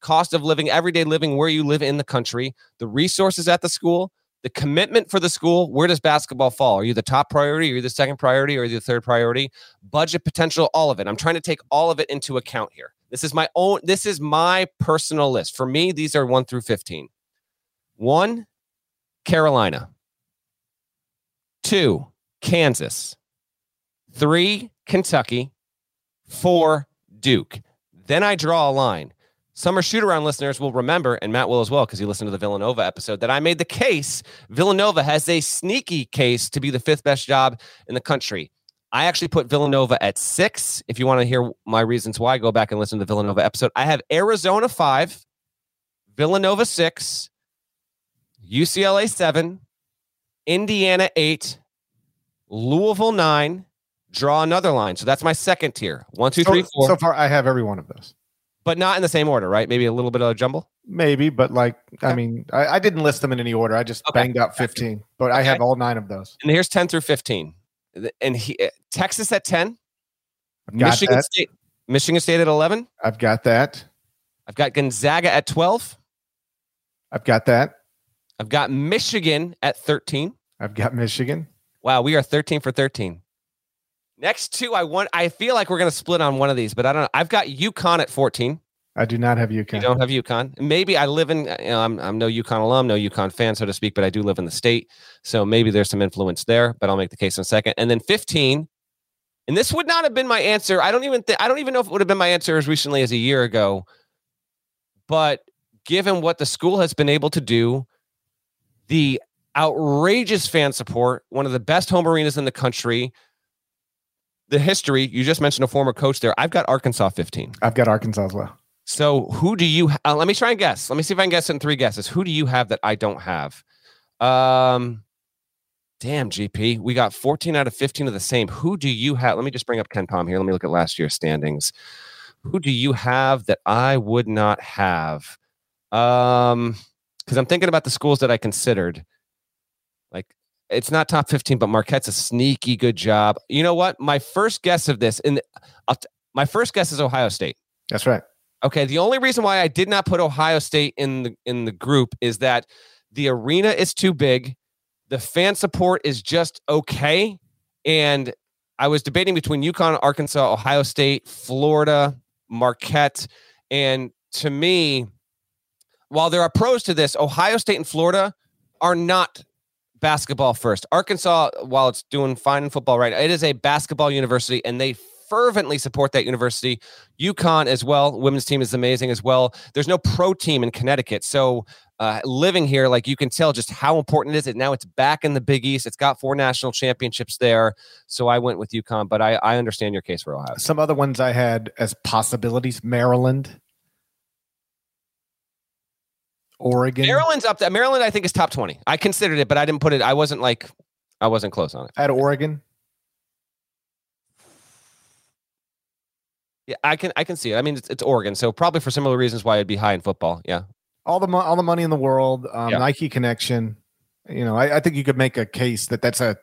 [SPEAKER 3] cost of living, everyday living where you live in the country, the resources at the school, the commitment for the school. Where does basketball fall? Are you the top priority? Are you the second priority? Or are you the third priority? Budget potential, all of it. I'm trying to take all of it into account here. This is my own, this is my personal list. For me, these are one through 15. One, Carolina. Two, Kansas. Three, Kentucky. Four, Duke. Then I draw a line. Summer shoot around listeners will remember, and Matt will as well, because he listened to the Villanova episode, that I made the case Villanova has a sneaky case to be the fifth best job in the country. I actually put Villanova at six. If you want to hear my reasons why, go back and listen to the Villanova episode. I have Arizona five, Villanova six, UCLA seven, Indiana eight, Louisville nine. Draw another line. So that's my second tier. One, two,
[SPEAKER 1] So,
[SPEAKER 3] three, four.
[SPEAKER 1] so far, I have every one of those.
[SPEAKER 3] but not in the same order, right? Maybe a little bit of a jumble.
[SPEAKER 1] Maybe, but like, I mean, I, I didn't list them in any order. I just
[SPEAKER 3] Okay.
[SPEAKER 1] banged out 15, but I have all nine of those.
[SPEAKER 3] And here's 10 through 15. And he, uh, Texas at 10,
[SPEAKER 1] I've got
[SPEAKER 3] Michigan
[SPEAKER 1] that.
[SPEAKER 3] State, Michigan State at 11.
[SPEAKER 1] I've got that.
[SPEAKER 3] I've got Gonzaga at 12.
[SPEAKER 1] I've got that.
[SPEAKER 3] I've got Michigan at 13.
[SPEAKER 1] I've got Michigan.
[SPEAKER 3] Wow, we are 13 for 13. Next two, I want. I feel like we're going to split on one of these, but I don't know. I've got UConn at 14.
[SPEAKER 1] I do not have UConn.
[SPEAKER 3] You don't have UConn. Maybe I live in. You know, I'm I'm no UConn alum, no UConn fan, so to speak, but I do live in the state, so maybe there's some influence there. But I'll make the case in a second. And then 15, and this would not have been my answer. I don't even think I don't even know if it would have been my answer as recently as a year ago. But given what the school has been able to do, the outrageous fan support, one of the best home arenas in the country, the history. You just mentioned a former coach there. I've got Arkansas 15.
[SPEAKER 1] I've got Arkansas as well.
[SPEAKER 3] So who do you? Uh, let me try and guess. Let me see if I can guess in three guesses. Who do you have that I don't have? Um, damn, GP, we got 14 out of 15 of the same. Who do you have? Let me just bring up KenPom here. Let me look at last year's standings. Who do you have that I would not have? Um, because I'm thinking about the schools that I considered. Like it's not top 15, but Marquette's a sneaky good job. You know what? My first guess of this, and t- my first guess is Ohio State.
[SPEAKER 1] That's right.
[SPEAKER 3] Okay, the only reason why I did not put Ohio State in the in the group is that the arena is too big, the fan support is just okay, and I was debating between UConn, Arkansas, Ohio State, Florida, Marquette, and to me, while there are pros to this, Ohio State and Florida are not basketball first. Arkansas, while it's doing fine in football right, now, it is a basketball university, and they fervently support that university. UConn as well. Women's team is amazing as well. There's no pro team in Connecticut. So uh, living here, like you can tell just how important it is. And now it's back in the Big East. It's got four national championships there. So I went with UConn, but I, I understand your case for Ohio.
[SPEAKER 1] Some other ones I had as possibilities Maryland, Oregon.
[SPEAKER 3] Maryland's up there. Maryland, I think, is top 20. I considered it, but I didn't put it. I wasn't like, I wasn't close on it.
[SPEAKER 1] Had Oregon.
[SPEAKER 3] Yeah, I can, I can see it. I mean, it's, it's Oregon, so probably for similar reasons why it'd be high in football. Yeah,
[SPEAKER 1] all the mo- all the money in the world, um,
[SPEAKER 3] Yeah.
[SPEAKER 1] Nike connection. You know, I, I think you could make a case that that's a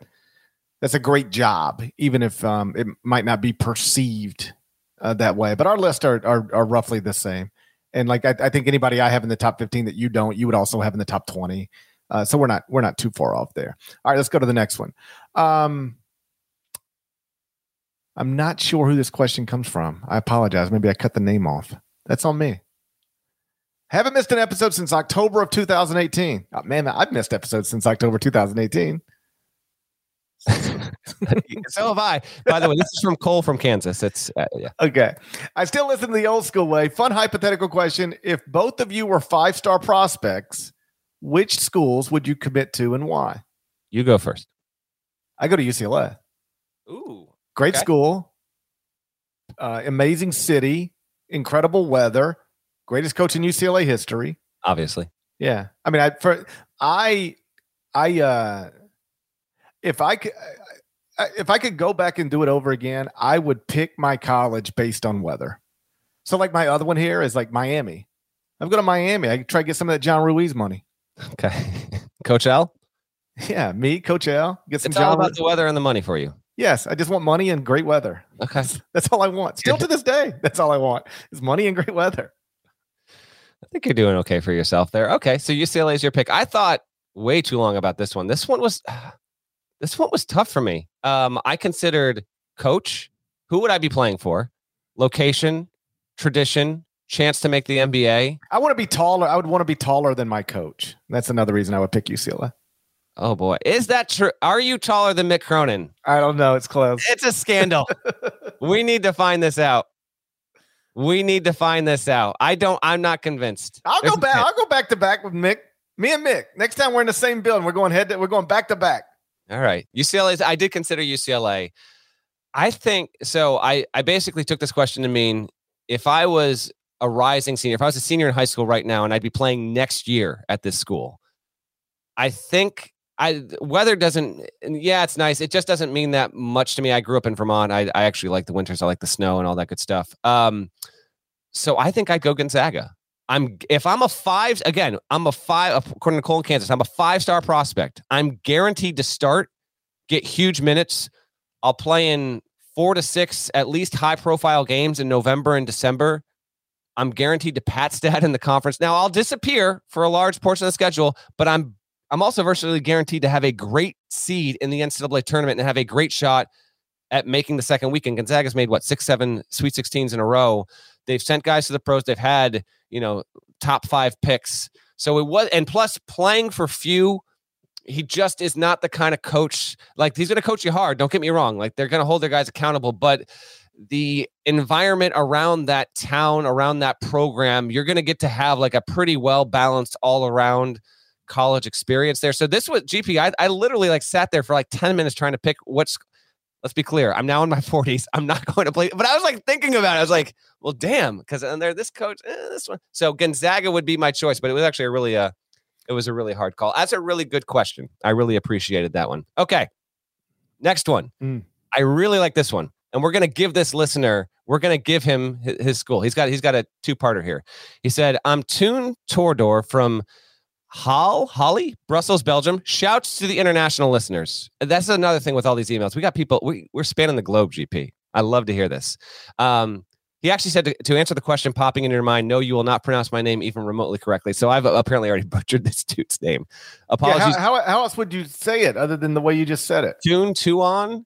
[SPEAKER 1] that's a great job, even if um, it might not be perceived uh, that way. But our lists are, are are roughly the same. And like I, I think anybody I have in the top fifteen that you don't, you would also have in the top twenty. Uh, so we're not we're not too far off there. All right, let's go to the next one. Um, I'm not sure who this question comes from. I apologize. Maybe I cut the name off. That's on me. Haven't missed an episode since October of 2018. Oh, man, I've missed episodes since October 2018.
[SPEAKER 3] so have I. By the way, this is from Cole from Kansas. It's uh, yeah.
[SPEAKER 1] Okay. I still listen to the old school way. Fun hypothetical question. If both of you were five star prospects, which schools would you commit to and why?
[SPEAKER 3] You go first.
[SPEAKER 1] I go to UCLA.
[SPEAKER 3] Ooh.
[SPEAKER 1] Great
[SPEAKER 3] Okay.
[SPEAKER 1] school, uh, amazing city, incredible weather, greatest coach in UCLA history.
[SPEAKER 3] Obviously.
[SPEAKER 1] Yeah. I mean, I for I I uh if I could if I could go back and do it over again, I would pick my college based on weather. So like my other one here is like Miami. I'm going to Miami. I try to get some of that John Ruiz money.
[SPEAKER 3] Okay. Coach L,
[SPEAKER 1] Yeah, me, Coach L, get some
[SPEAKER 3] it's all about
[SPEAKER 1] Ruiz-
[SPEAKER 3] the weather and the money for you.
[SPEAKER 1] yes, I just want money and great weather.
[SPEAKER 3] Okay.
[SPEAKER 1] That's all I want. Still to this day, that's all I want is money and great weather.
[SPEAKER 3] I think you're doing okay for yourself there. Okay. So UCLA is your pick. I thought way too long about this one. This one was this one was tough for me. Um, I considered coach. Who would I be playing for? Location, tradition, chance to make the NBA.
[SPEAKER 1] I want to be taller. I would want to be taller than my coach. That's another reason I would pick UCLA.
[SPEAKER 3] Oh boy, is that true? Are you taller than Mick Cronin?
[SPEAKER 1] I don't know. It's close.
[SPEAKER 3] It's a scandal. we need to find this out. We need to find this out. I don't. I'm not convinced.
[SPEAKER 1] I'll
[SPEAKER 3] There's
[SPEAKER 1] go back. I'll go back to back with Mick. Me and Mick. Next time we're in the same building, we're going head. To, we're going back to back.
[SPEAKER 3] All right. UCLA I did consider UCLA. I think so. I, I basically took this question to mean if I was a rising senior, if I was a senior in high school right now and I'd be playing next year at this school, I think I weather doesn't yeah, it's nice. It just doesn't mean that much to me. I grew up in Vermont. I, I actually like the winters. I like the snow and all that good stuff. Um, so I think I'd go Gonzaga. I'm if I'm a five again, I'm a five according to Cole in Kansas. I'm a five star prospect. I'm guaranteed to start, get huge minutes. I'll play in four to six at least high profile games in November and December. I'm guaranteed to pat stat in the conference. Now I'll disappear for a large portion of the schedule, but I'm I'm also virtually guaranteed to have a great seed in the NCAA tournament and have a great shot at making the second weekend. Gonzaga's made what six, seven Sweet 16s in a row. They've sent guys to the pros. They've had you know top five picks. So it was, and plus playing for Few. He just is not the kind of coach. Like he's going to coach you hard. Don't get me wrong. Like they're going to hold their guys accountable, but the environment around that town, around that program, you're going to get to have like a pretty well balanced all around college experience there. So this was GP. I, I literally like sat there for like 10 minutes trying to pick what's let's be clear. I'm now in my 40s. I'm not going to play, but I was like thinking about it. I was like, well, damn, because and there this coach, eh, this one. So Gonzaga would be my choice, but it was actually a really uh it was a really hard call. That's a really good question. I really appreciated that one. Okay. Next one.
[SPEAKER 1] Mm.
[SPEAKER 3] I really like this one. And we're going to give this listener, we're going to give him his, his school. He's got he's got a two-parter here. He said, "I'm Toon Tordor from Hall, Holly, Brussels, Belgium. Shouts to the international listeners. That's another thing with all these emails. We got people, we, we're spanning the globe, GP. I love to hear this. Um, he actually said to, to answer the question popping in your mind, no, you will not pronounce my name even remotely correctly. So I've apparently already butchered this dude's name.
[SPEAKER 1] Yeah,
[SPEAKER 3] Apologies.
[SPEAKER 1] how, how, how else would you say it other than the way you just said it?
[SPEAKER 3] Tune, Tuon,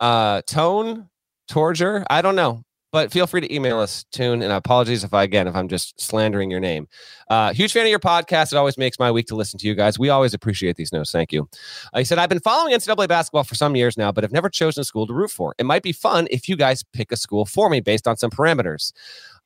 [SPEAKER 3] uh, Tone, Torture. I don't know, but feel free to email us, Tune. And apologies if I, again, if I'm just slandering your name. Uh, huge fan of your podcast. It always makes my week to listen to you guys. We always appreciate these notes. Thank you. Uh, he said, I've been following NCAA basketball for some years now, but have never chosen a school to root for. It might be fun if you guys pick a school for me based on some parameters.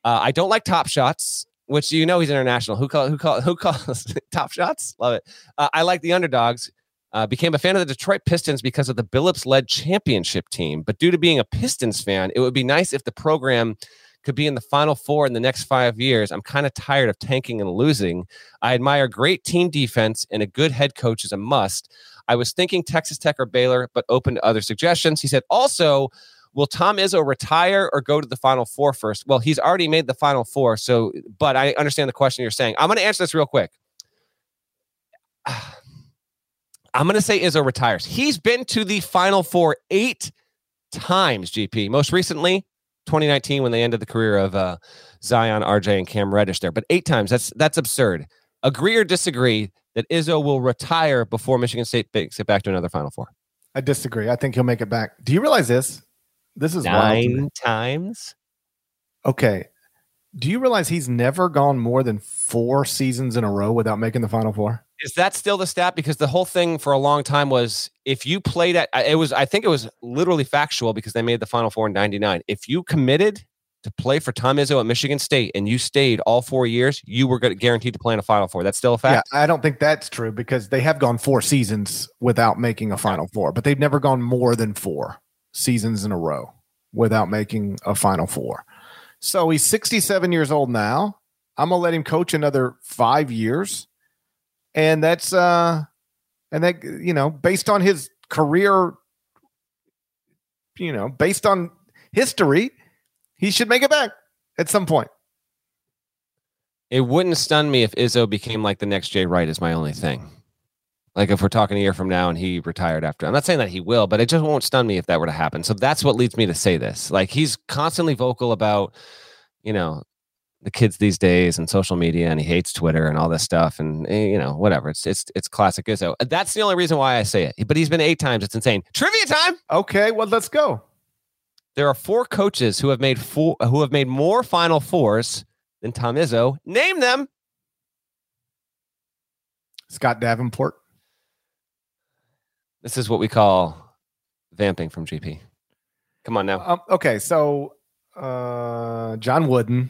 [SPEAKER 3] Uh, I don't like top shots. Which you know he's international. Who call who call who calls top shots? Love it. Uh, I like the underdogs. Uh, became a fan of the Detroit Pistons because of the Billups led championship team. But due to being a Pistons fan, it would be nice if the program could be in the final four in the next five years. I'm kind of tired of tanking and losing. I admire great team defense and a good head coach is a must. I was thinking Texas Tech or Baylor, but open to other suggestions. He said, also, will Tom Izzo retire or go to the final four first? Well, he's already made the final four. So, but I understand the question you're saying. I'm going to answer this real quick. I'm going to say Izzo retires. He's been to the Final Four eight times, GP. Most recently, 2019, when they ended the career of uh, Zion, RJ, and Cam Reddish there. But eight times, that's that's absurd. Agree or disagree that Izzo will retire before Michigan State makes it back to another Final Four?
[SPEAKER 1] I disagree. I think he'll make it back. Do you realize this? This is wild.
[SPEAKER 3] Nine times.
[SPEAKER 1] Okay. Do you realize he's never gone more than four seasons in a row without making the Final Four?
[SPEAKER 3] Is that still the stat? Because the whole thing for a long time was if you played at it was I think it was literally factual because they made the Final Four in '99. If you committed to play for Tom Izzo at Michigan State and you stayed all four years, you were guaranteed to play in a Final Four. That's still a fact.
[SPEAKER 1] Yeah, I don't think that's true because they have gone four seasons without making a Final Four, but they've never gone more than four seasons in a row without making a Final Four. So he's 67 years old now. I'm gonna let him coach another five years, and that's uh, and that you know, based on his career, you know, based on history, he should make it back at some point.
[SPEAKER 3] It wouldn't stun me if Izzo became like the next Jay Wright. Is my only thing. Like if we're talking a year from now and he retired after, I'm not saying that he will, but it just won't stun me if that were to happen. So that's what leads me to say this. Like he's constantly vocal about, you know, the kids these days and social media, and he hates Twitter and all this stuff, and eh, you know whatever. It's it's it's classic Izzo. That's the only reason why I say it. But he's been eight times. It's insane. Trivia time.
[SPEAKER 1] Okay, well, let's go.
[SPEAKER 3] There are four coaches who have made four who have made more Final Fours than Tom Izzo. Name them.
[SPEAKER 1] Scott Davenport.
[SPEAKER 3] This is what we call vamping from GP. Come on now.
[SPEAKER 1] Um, okay, so uh, John Wooden.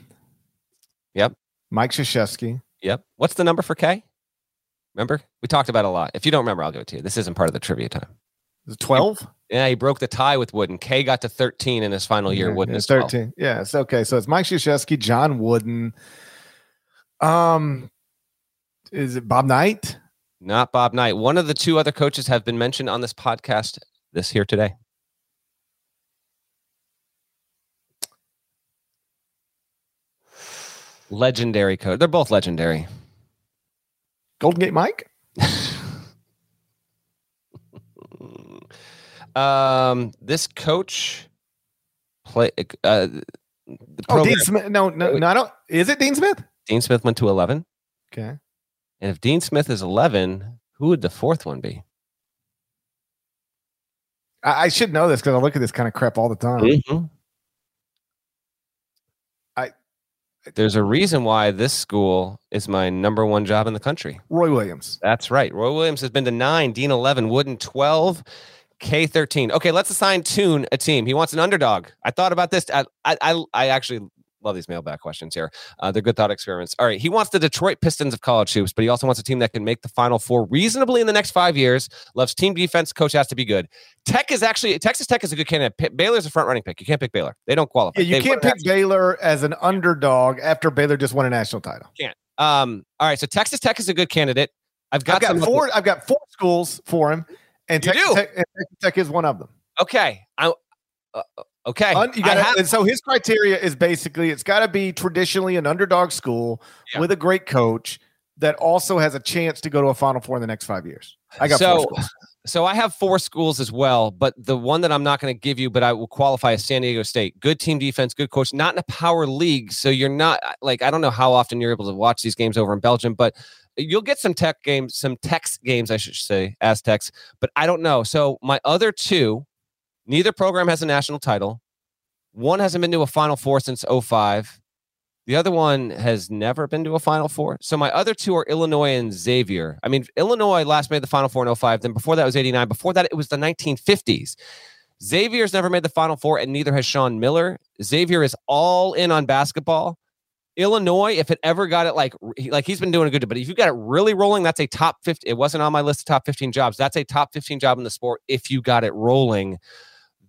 [SPEAKER 3] Yep.
[SPEAKER 1] Mike Krzyzewski.
[SPEAKER 3] Yep. What's the number for K? Remember? We talked about it a lot. If you don't remember, I'll give it to you. This isn't part of the trivia time.
[SPEAKER 1] Is 12?
[SPEAKER 3] Yeah, he broke the tie with Wooden. K got to 13 in his final year.
[SPEAKER 1] Yeah,
[SPEAKER 3] Wooden
[SPEAKER 1] yeah,
[SPEAKER 3] is 12.
[SPEAKER 1] 13. Yeah, it's okay. So it's Mike Krzyzewski, John Wooden. Um, is it Bob Knight?
[SPEAKER 3] Not Bob Knight. One of the two other coaches have been mentioned on this podcast this here today. Legendary coach. They're both legendary.
[SPEAKER 1] Golden Gate Mike?
[SPEAKER 3] um, this coach play uh, the
[SPEAKER 1] Oh, Dean Smith. No, no, no, I don't. Is it Dean Smith?
[SPEAKER 3] Dean Smith went to 11.
[SPEAKER 1] Okay.
[SPEAKER 3] And if Dean Smith is 11, who would the fourth one be?
[SPEAKER 1] I, I should know this because I look at this kind of crap all the time.
[SPEAKER 3] Mhm.
[SPEAKER 1] I-
[SPEAKER 3] There's a reason why this school is my number one job in the country.
[SPEAKER 1] Roy Williams.
[SPEAKER 3] That's right. Roy Williams has been to nine, Dean 11, Wooden 12, K 13. Okay, let's assign Toon a team. He wants an underdog. I thought about this. I, I, I actually love these mailbag questions here. Uh, they're good thought experiments. All right. He wants the Detroit Pistons of college hoops, but he also wants a team that can make the Final Four reasonably in the next five years. Loves team defense. Coach has to be good. Tech is actually, Texas Tech is a good candidate. P- Baylor's a front running pick. You can't pick Baylor. They don't qualify.
[SPEAKER 1] Yeah, you
[SPEAKER 3] They
[SPEAKER 1] can't pick Baylor as an underdog after Baylor just won a national title. Can't.
[SPEAKER 3] Um, all right, so Texas Tech is a good candidate. I've got,
[SPEAKER 1] I've got four. I've got four schools for him, and Texas? Tech, and Texas Tech is one of them.
[SPEAKER 3] Okay, I uh, okay.
[SPEAKER 1] Un- gotta,
[SPEAKER 3] have-
[SPEAKER 1] and so his criteria is basically it's got to be traditionally an underdog school
[SPEAKER 3] Yeah.
[SPEAKER 1] with a great coach that also has a chance to go to a Final Four in the next five years. I got
[SPEAKER 3] so,
[SPEAKER 1] four schools.
[SPEAKER 3] so I have four schools as well, but the one that I'm not going to give you, but I will qualify as San Diego State. Good team defense, good coach, not in a power league. So you're not like I don't know how often you're able to watch these games over in Belgium, but you'll get some tech games, some Tex games, I should say, Aztecs, but I don't know. So my other two, neither program has a national title. One hasn't been to a Final Four since 05. The other one has never been to a Final Four. So my other two are Illinois and Xavier. I mean, Illinois last made the Final Four in 05. Then before that was 89. Before that, it was the 1950s. Xavier's never made the Final Four, and neither has Sean Miller. Xavier is all in on basketball. Illinois, if it ever got it like like he's been doing a good, job, but if you got it really rolling, that's a top 50. It wasn't on my list of top 15 jobs. That's a top 15 job in the sport if you got it rolling.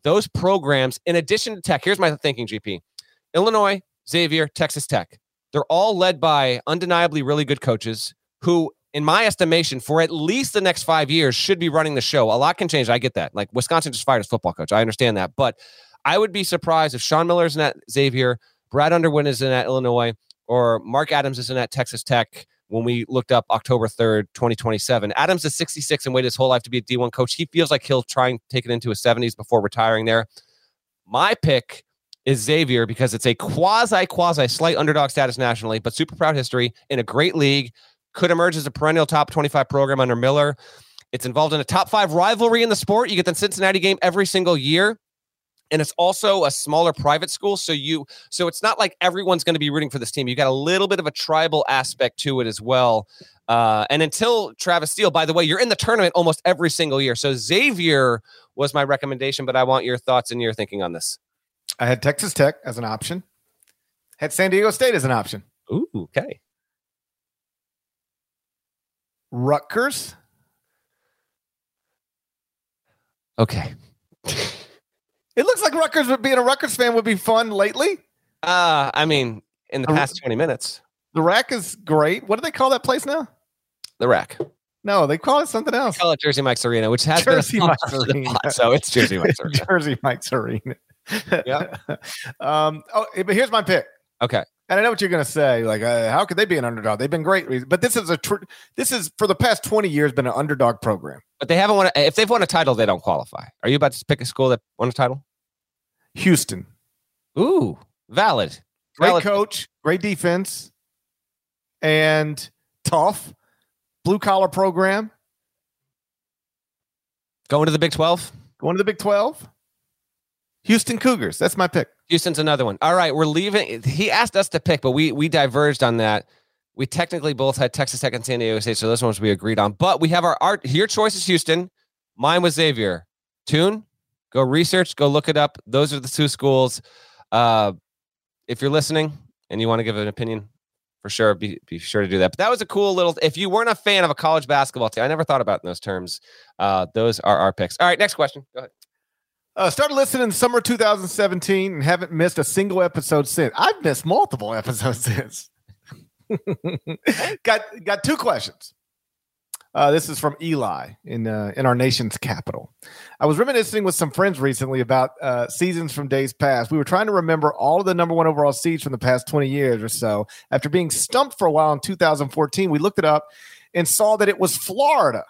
[SPEAKER 3] Those programs, in addition to tech, here's my thinking, GP. Illinois, Xavier, Texas Tech. They're all led by undeniably really good coaches who, in my estimation, for at least the next five years, should be running the show. A lot can change. I get that. Like Wisconsin just fired his football coach. I understand that. But I would be surprised if Sean Miller isn't at Xavier, Brad Underwood isn't at Illinois, or Mark Adams isn't at Texas Tech when we looked up October 3rd, 2027. Adams is 66 and waited his whole life to be a D1 coach. He feels like he'll try and take it into his 70s before retiring there. My pick is Xavier because it's a quasi quasi slight underdog status nationally, but super proud history in a great league. Could emerge as a perennial top 25 program under Miller. It's involved in a top five rivalry in the sport. You get the Cincinnati game every single year. And it's also a smaller private school. So you so it's not like everyone's going to be rooting for this team. You got a little bit of a tribal aspect to it as well. Uh, and until Travis Steele, by the way, you're in the tournament almost every single year. So Xavier was my recommendation, but I want your thoughts and your thinking on this.
[SPEAKER 1] I had Texas Tech as an option. Had San Diego State as an option.
[SPEAKER 3] Ooh, okay.
[SPEAKER 1] Rutgers.
[SPEAKER 3] Okay.
[SPEAKER 1] It looks like Rutgers would being a Rutgers fan would be fun lately.
[SPEAKER 3] Uh, I mean, in the past 20 minutes,
[SPEAKER 1] The rack is great. What do they call that place now?
[SPEAKER 3] the rack.
[SPEAKER 1] No, they call it something else.
[SPEAKER 3] Call it Jersey Mike's Arena, which has
[SPEAKER 1] Jersey
[SPEAKER 3] been a
[SPEAKER 1] Mike's
[SPEAKER 3] sponsor of the
[SPEAKER 1] Arena.
[SPEAKER 3] pod, so it's Jersey Mike's Arena.
[SPEAKER 1] Jersey Mike's Arena.
[SPEAKER 3] Yeah.
[SPEAKER 1] um, oh, but here's my pick.
[SPEAKER 3] Okay.
[SPEAKER 1] And I know what you're going to say. Like, uh, how could they be an underdog? They've been great, but this is a tr- this is for the past 20 years been an underdog program.
[SPEAKER 3] But they haven't won. A, if they've won a title, they don't qualify. Are you about to pick a school that won a title?
[SPEAKER 1] Houston.
[SPEAKER 3] Ooh, valid.
[SPEAKER 1] Great
[SPEAKER 3] Relative.
[SPEAKER 1] coach, great defense, and tough blue collar program.
[SPEAKER 3] Going to the Big 12.
[SPEAKER 1] Going to the Big 12. Houston Cougars. That's my pick.
[SPEAKER 3] Houston's another one. All right, we're leaving. He asked us to pick, but we we diverged on that. We technically both had Texas Tech and San Diego State, so those ones we agreed on. But we have our art. Your choice is Houston. Mine was Xavier. Tune. Go research. Go look it up. Those are the two schools. Uh, if you're listening and you want to give an opinion, for sure, be be sure to do that. But that was a cool little. If you weren't a fan of a college basketball team, I never thought about in those terms. Uh, those are our picks. All right, next question. Go ahead.
[SPEAKER 1] Uh, started listening in summer 2017 and haven't missed a single episode since. I've missed multiple episodes since. got got two questions. Uh, this is from Eli in uh, in our nation's capital. I was reminiscing with some friends recently about uh, seasons from days past. We were trying to remember all of the number one overall seeds from the past 20 years or so. After being stumped for a while in 2014, we looked it up and saw that it was Florida.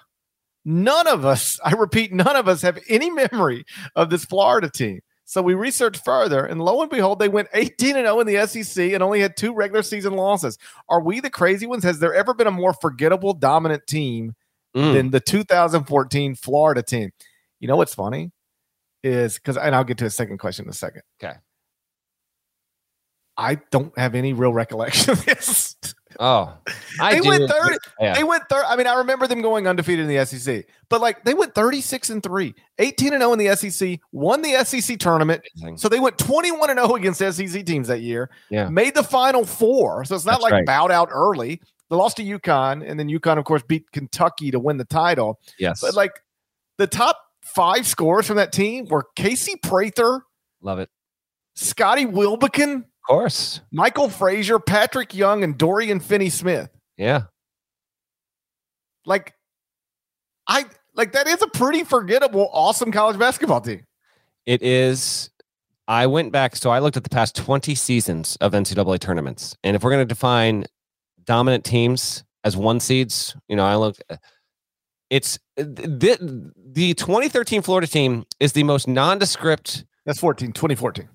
[SPEAKER 1] None of us, I repeat, none of us have any memory of this Florida team. So we researched further, and lo and behold, they went 18 and 0 in the SEC and only had two regular season losses. Are we the crazy ones? Has there ever been a more forgettable, dominant team
[SPEAKER 3] Mm.
[SPEAKER 1] than the 2014 Florida team? You know what's funny is because, and I'll get to a second question in a second.
[SPEAKER 3] Okay.
[SPEAKER 1] I don't have any real recollection of this.
[SPEAKER 3] Oh, I
[SPEAKER 1] they went 30.
[SPEAKER 3] Yeah.
[SPEAKER 1] They went third. I mean, I remember them going undefeated in the SEC, but like they went 36 and 3, 18 and 0 in the SEC, won the SEC tournament.
[SPEAKER 3] Amazing.
[SPEAKER 1] So they went 21 and 0 against SEC teams that year.
[SPEAKER 3] Yeah.
[SPEAKER 1] Made the final four. So it's not
[SPEAKER 3] That's
[SPEAKER 1] like
[SPEAKER 3] right.
[SPEAKER 1] bowed out early. They lost to UConn, and then UConn, of course, beat Kentucky to win the title.
[SPEAKER 3] Yes.
[SPEAKER 1] But like the top five scores from that team were Casey Prather,
[SPEAKER 3] Love it.
[SPEAKER 1] Scotty Wilbekin,
[SPEAKER 3] course.
[SPEAKER 1] Michael Frazier, Patrick Young, and Dorian Finney Smith.
[SPEAKER 3] Yeah.
[SPEAKER 1] Like, I like that is a pretty forgettable, awesome college basketball team.
[SPEAKER 3] It is. I went back, so I looked at the past 20 seasons of NCAA tournaments. And if we're going to define dominant teams as one seeds, you know, I looked, it's the, the 2013 Florida team is the most nondescript.
[SPEAKER 1] That's 14, 2014.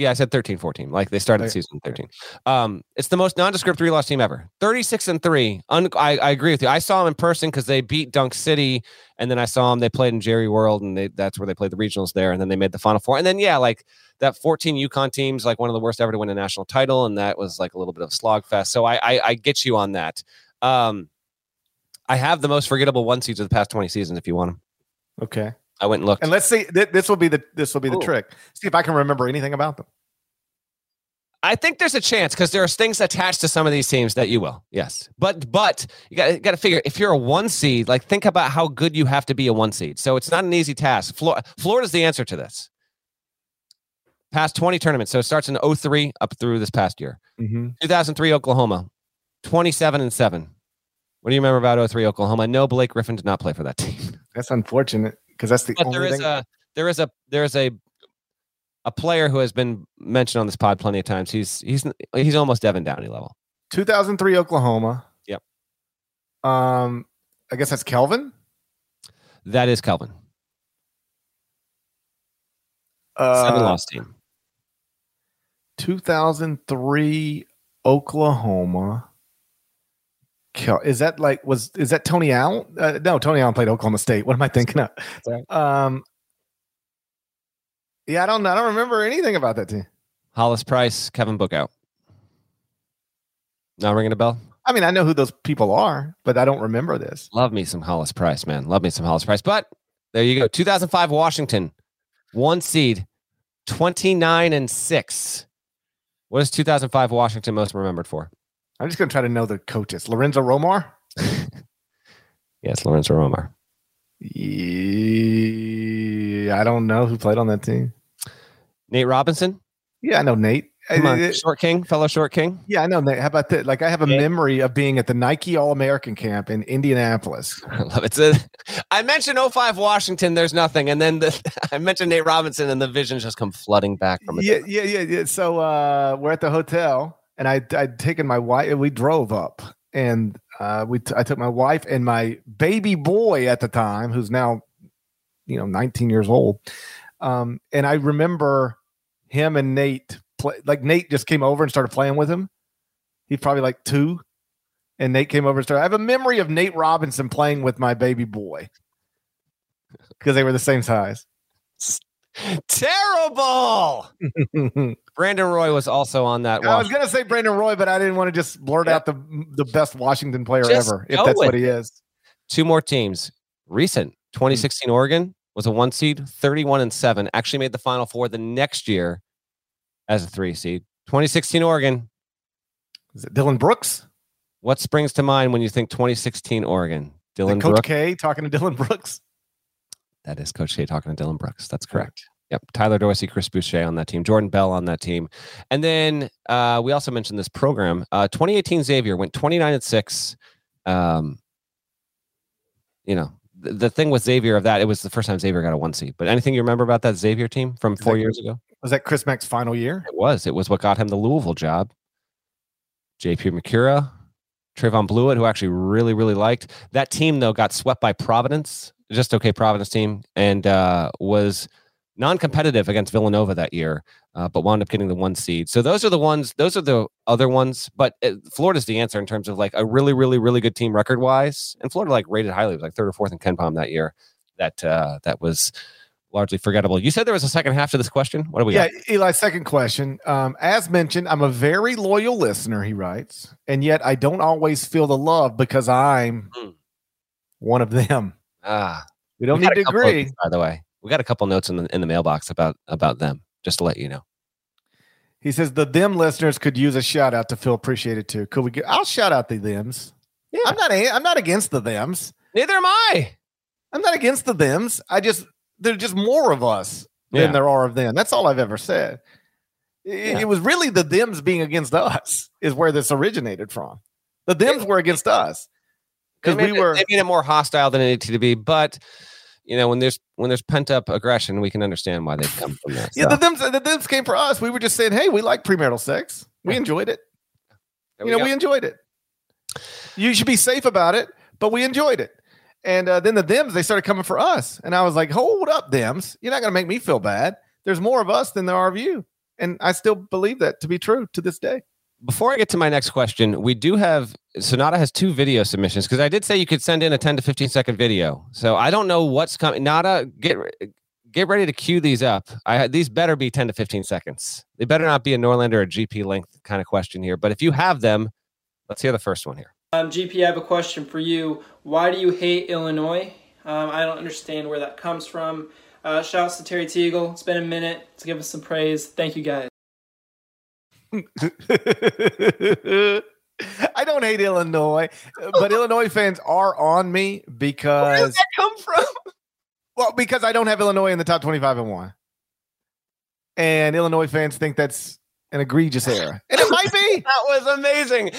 [SPEAKER 3] Yeah, I said 13, 14. Like they started the season 13. Um, it's the most nondescript three loss team ever. 36 and three. Un- I, I agree with you. I saw them in person because they beat Dunk City, and then I saw them. They played in Jerry World, and they, that's where they played the regionals there. And then they made the Final Four. And then yeah, like that 14 UConn team's like one of the worst ever to win a national title, and that was like a little bit of a slog fest. So I I, I get you on that. Um, I have the most forgettable one seeds of the past 20 seasons. If you want them,
[SPEAKER 1] Okay.
[SPEAKER 3] I went and looked.
[SPEAKER 1] And let's see. Th- this will be the this will be the trick. See if I can remember anything about them.
[SPEAKER 3] I think there's a chance because there are things attached to some of these teams that you will. Yes, but but you got got to figure if you're a one seed, like think about how good you have to be a one seed. So it's not an easy task. Florida, Florida's the answer to this. Past 20 tournaments. So it starts in 03 up through this past year.
[SPEAKER 1] Mm-hmm.
[SPEAKER 3] 2003 Oklahoma, 27 and 7. What do you remember about 03 Oklahoma? No, Blake Griffin did not play for that team.
[SPEAKER 1] That's unfortunate because that's the
[SPEAKER 3] But
[SPEAKER 1] only
[SPEAKER 3] there is
[SPEAKER 1] thing.
[SPEAKER 3] a there is a there is a a player who has been mentioned on this pod plenty of times. He's he's he's almost Devin Downey level.
[SPEAKER 1] 2003 Oklahoma.
[SPEAKER 3] Yep.
[SPEAKER 1] Um, I guess that's Kelvin.
[SPEAKER 3] That is Kelvin.
[SPEAKER 1] Uh,
[SPEAKER 3] Seven loss team.
[SPEAKER 1] 2003 Oklahoma. Is that like was is that Tony Allen? Uh, no, Tony Allen played Oklahoma State. What am I thinking of?
[SPEAKER 3] right.
[SPEAKER 1] Um, yeah, I don't. I don't remember anything about that team.
[SPEAKER 3] Hollis Price, Kevin Bookout. Not ringing a bell.
[SPEAKER 1] I mean, I know who those people are, but I don't remember this.
[SPEAKER 3] Love me some Hollis Price, man. Love me some Hollis Price. But there you go. 2005 Washington, one seed, 29 and six. What is 2005 Washington most remembered for?
[SPEAKER 1] I'm just gonna try to know the coaches. Lorenzo Romar.
[SPEAKER 3] Yes, Lorenzo Romar.
[SPEAKER 1] Yeah, I don't know who played on that team.
[SPEAKER 3] Nate Robinson.
[SPEAKER 1] Yeah, I know Nate.
[SPEAKER 3] Come on,
[SPEAKER 1] Uh,
[SPEAKER 3] Short King, fellow Short King.
[SPEAKER 1] Yeah, I know Nate. How about that? Like, I have a
[SPEAKER 3] Yeah.
[SPEAKER 1] memory of being at the Nike All American camp in Indianapolis.
[SPEAKER 3] I love it. So, I mentioned 05 Washington, there's nothing. And then the, I mentioned Nate Robinson, and the visions just come flooding back from it.
[SPEAKER 1] Yeah, yeah, yeah, yeah. So uh, we're at the hotel, and I I'd taken my wife. And we drove up, and uh, we t- I took my wife and my baby boy at the time, who's now, you know, 19 years old. Um, and I remember him and Nate play like Nate just came over and started playing with him. He's probably like two, and Nate came over and started. I have a memory of Nate Robinson playing with my baby boy because they were the same size.
[SPEAKER 3] Terrible. Brandon Roy was also on that. One.
[SPEAKER 1] I was gonna say Brandon Roy, but I didn't want to just blurt
[SPEAKER 3] Yeah.
[SPEAKER 1] out the the best Washington player
[SPEAKER 3] Just
[SPEAKER 1] ever, if that's what he is.
[SPEAKER 3] Two more teams. Recent hmm. 2016 Oregon was a one seed, 31 and seven. Actually made the Final Four the next year as a three seed. 2016 Oregon.
[SPEAKER 1] Is it Dillon Brooks?
[SPEAKER 3] What springs to mind when you think 2016 Oregon?
[SPEAKER 1] Dillon Coach
[SPEAKER 3] Brooks.
[SPEAKER 1] K talking to Dillon Brooks.
[SPEAKER 3] That is Coach K talking to Dillon Brooks. That's correct. Yep. Tyler Dorsey, Chris Boucher on that team, Jordan Bell on that team. And then uh, we also mentioned this program. Uh, 2018 Xavier went 29 and 6. Um, you know, the, the thing with Xavier of that, it was the first time Xavier got a one seed. But anything you remember about that Xavier team from four
[SPEAKER 1] that-
[SPEAKER 3] years ago?
[SPEAKER 1] Was that Chris Mack's final year?
[SPEAKER 3] It was. It was what got him the Louisville job. JP Macura, Trevon Bluiett, who actually really, really liked. That team, though, got swept by Providence, just okay Providence team, and uh, was non competitive against Villanova that year, uh, but wound up getting the one seed. So those are the ones, those are the other ones. But uh, Florida's the answer in terms of like a really, really, really good team record wise. And Florida like rated highly, it was like third or fourth in KenPom that year. That uh, that was largely forgettable. You said there was a second half to this question. What do we
[SPEAKER 1] yeah,
[SPEAKER 3] got?
[SPEAKER 1] Eli, second question. Um, as mentioned, I'm a very loyal listener, he writes, and yet I don't always feel the love because I'm
[SPEAKER 3] Hmm.
[SPEAKER 1] one of them.
[SPEAKER 3] Ah,
[SPEAKER 1] We don't need to
[SPEAKER 3] a couple of
[SPEAKER 1] agree.
[SPEAKER 3] these, by the way. We got a couple notes in the in the mailbox about about them, just to let you know.
[SPEAKER 1] He says the them listeners could use a shout out to feel appreciated too. Could we get I'll shout out the thems.
[SPEAKER 3] Yeah.
[SPEAKER 1] I'm not a, I'm not against the thems.
[SPEAKER 3] Neither am I.
[SPEAKER 1] I'm not against the thems. I just there's just more of us
[SPEAKER 3] Yeah.
[SPEAKER 1] than there are of them. That's all I've ever said. It,
[SPEAKER 3] Yeah.
[SPEAKER 1] it was really the thems being against us is where this originated from. The thems were against us because we
[SPEAKER 3] it-
[SPEAKER 1] were.
[SPEAKER 3] they made it more hostile than it needed to be. But you know, when there's when there's pent up aggression, we can understand why they come from there.
[SPEAKER 1] Yeah,
[SPEAKER 3] So,
[SPEAKER 1] the thems, the thems came for us. We were just saying, hey, we like premarital sex. We enjoyed it.
[SPEAKER 3] there
[SPEAKER 1] you
[SPEAKER 3] we
[SPEAKER 1] know,
[SPEAKER 3] go.
[SPEAKER 1] we enjoyed it. You should be safe about it, but we enjoyed it. And uh, then the thems, they started coming for us. And I was like, hold up, thems. You're not going to make me feel bad. There's more of us than there are of you. And I still believe that to be true to this day.
[SPEAKER 3] Before I get to my next question, we do have Sonata has two video submissions because I did say you could send in a 10 to 15 second video. So I don't know what's coming. Nata, get get ready to cue these up. I these better be 10 to 15 seconds. They better not be a Norlander or a GP length kind of question here. But if you have them, let's hear the first one here.
[SPEAKER 6] Um, GP, I have a question for you. Why do you hate Illinois? Um, I don't understand where that comes from. Uh, shouts to Terry Teagle. It's been a minute to give us some praise. Thank you, guys.
[SPEAKER 1] I don't hate Illinois, but Illinois fans are on me because Where did
[SPEAKER 3] that come from?
[SPEAKER 1] well, because I don't have Illinois in the top 25 and one. And Illinois fans think that's an egregious error. And it might be.
[SPEAKER 3] That was amazing.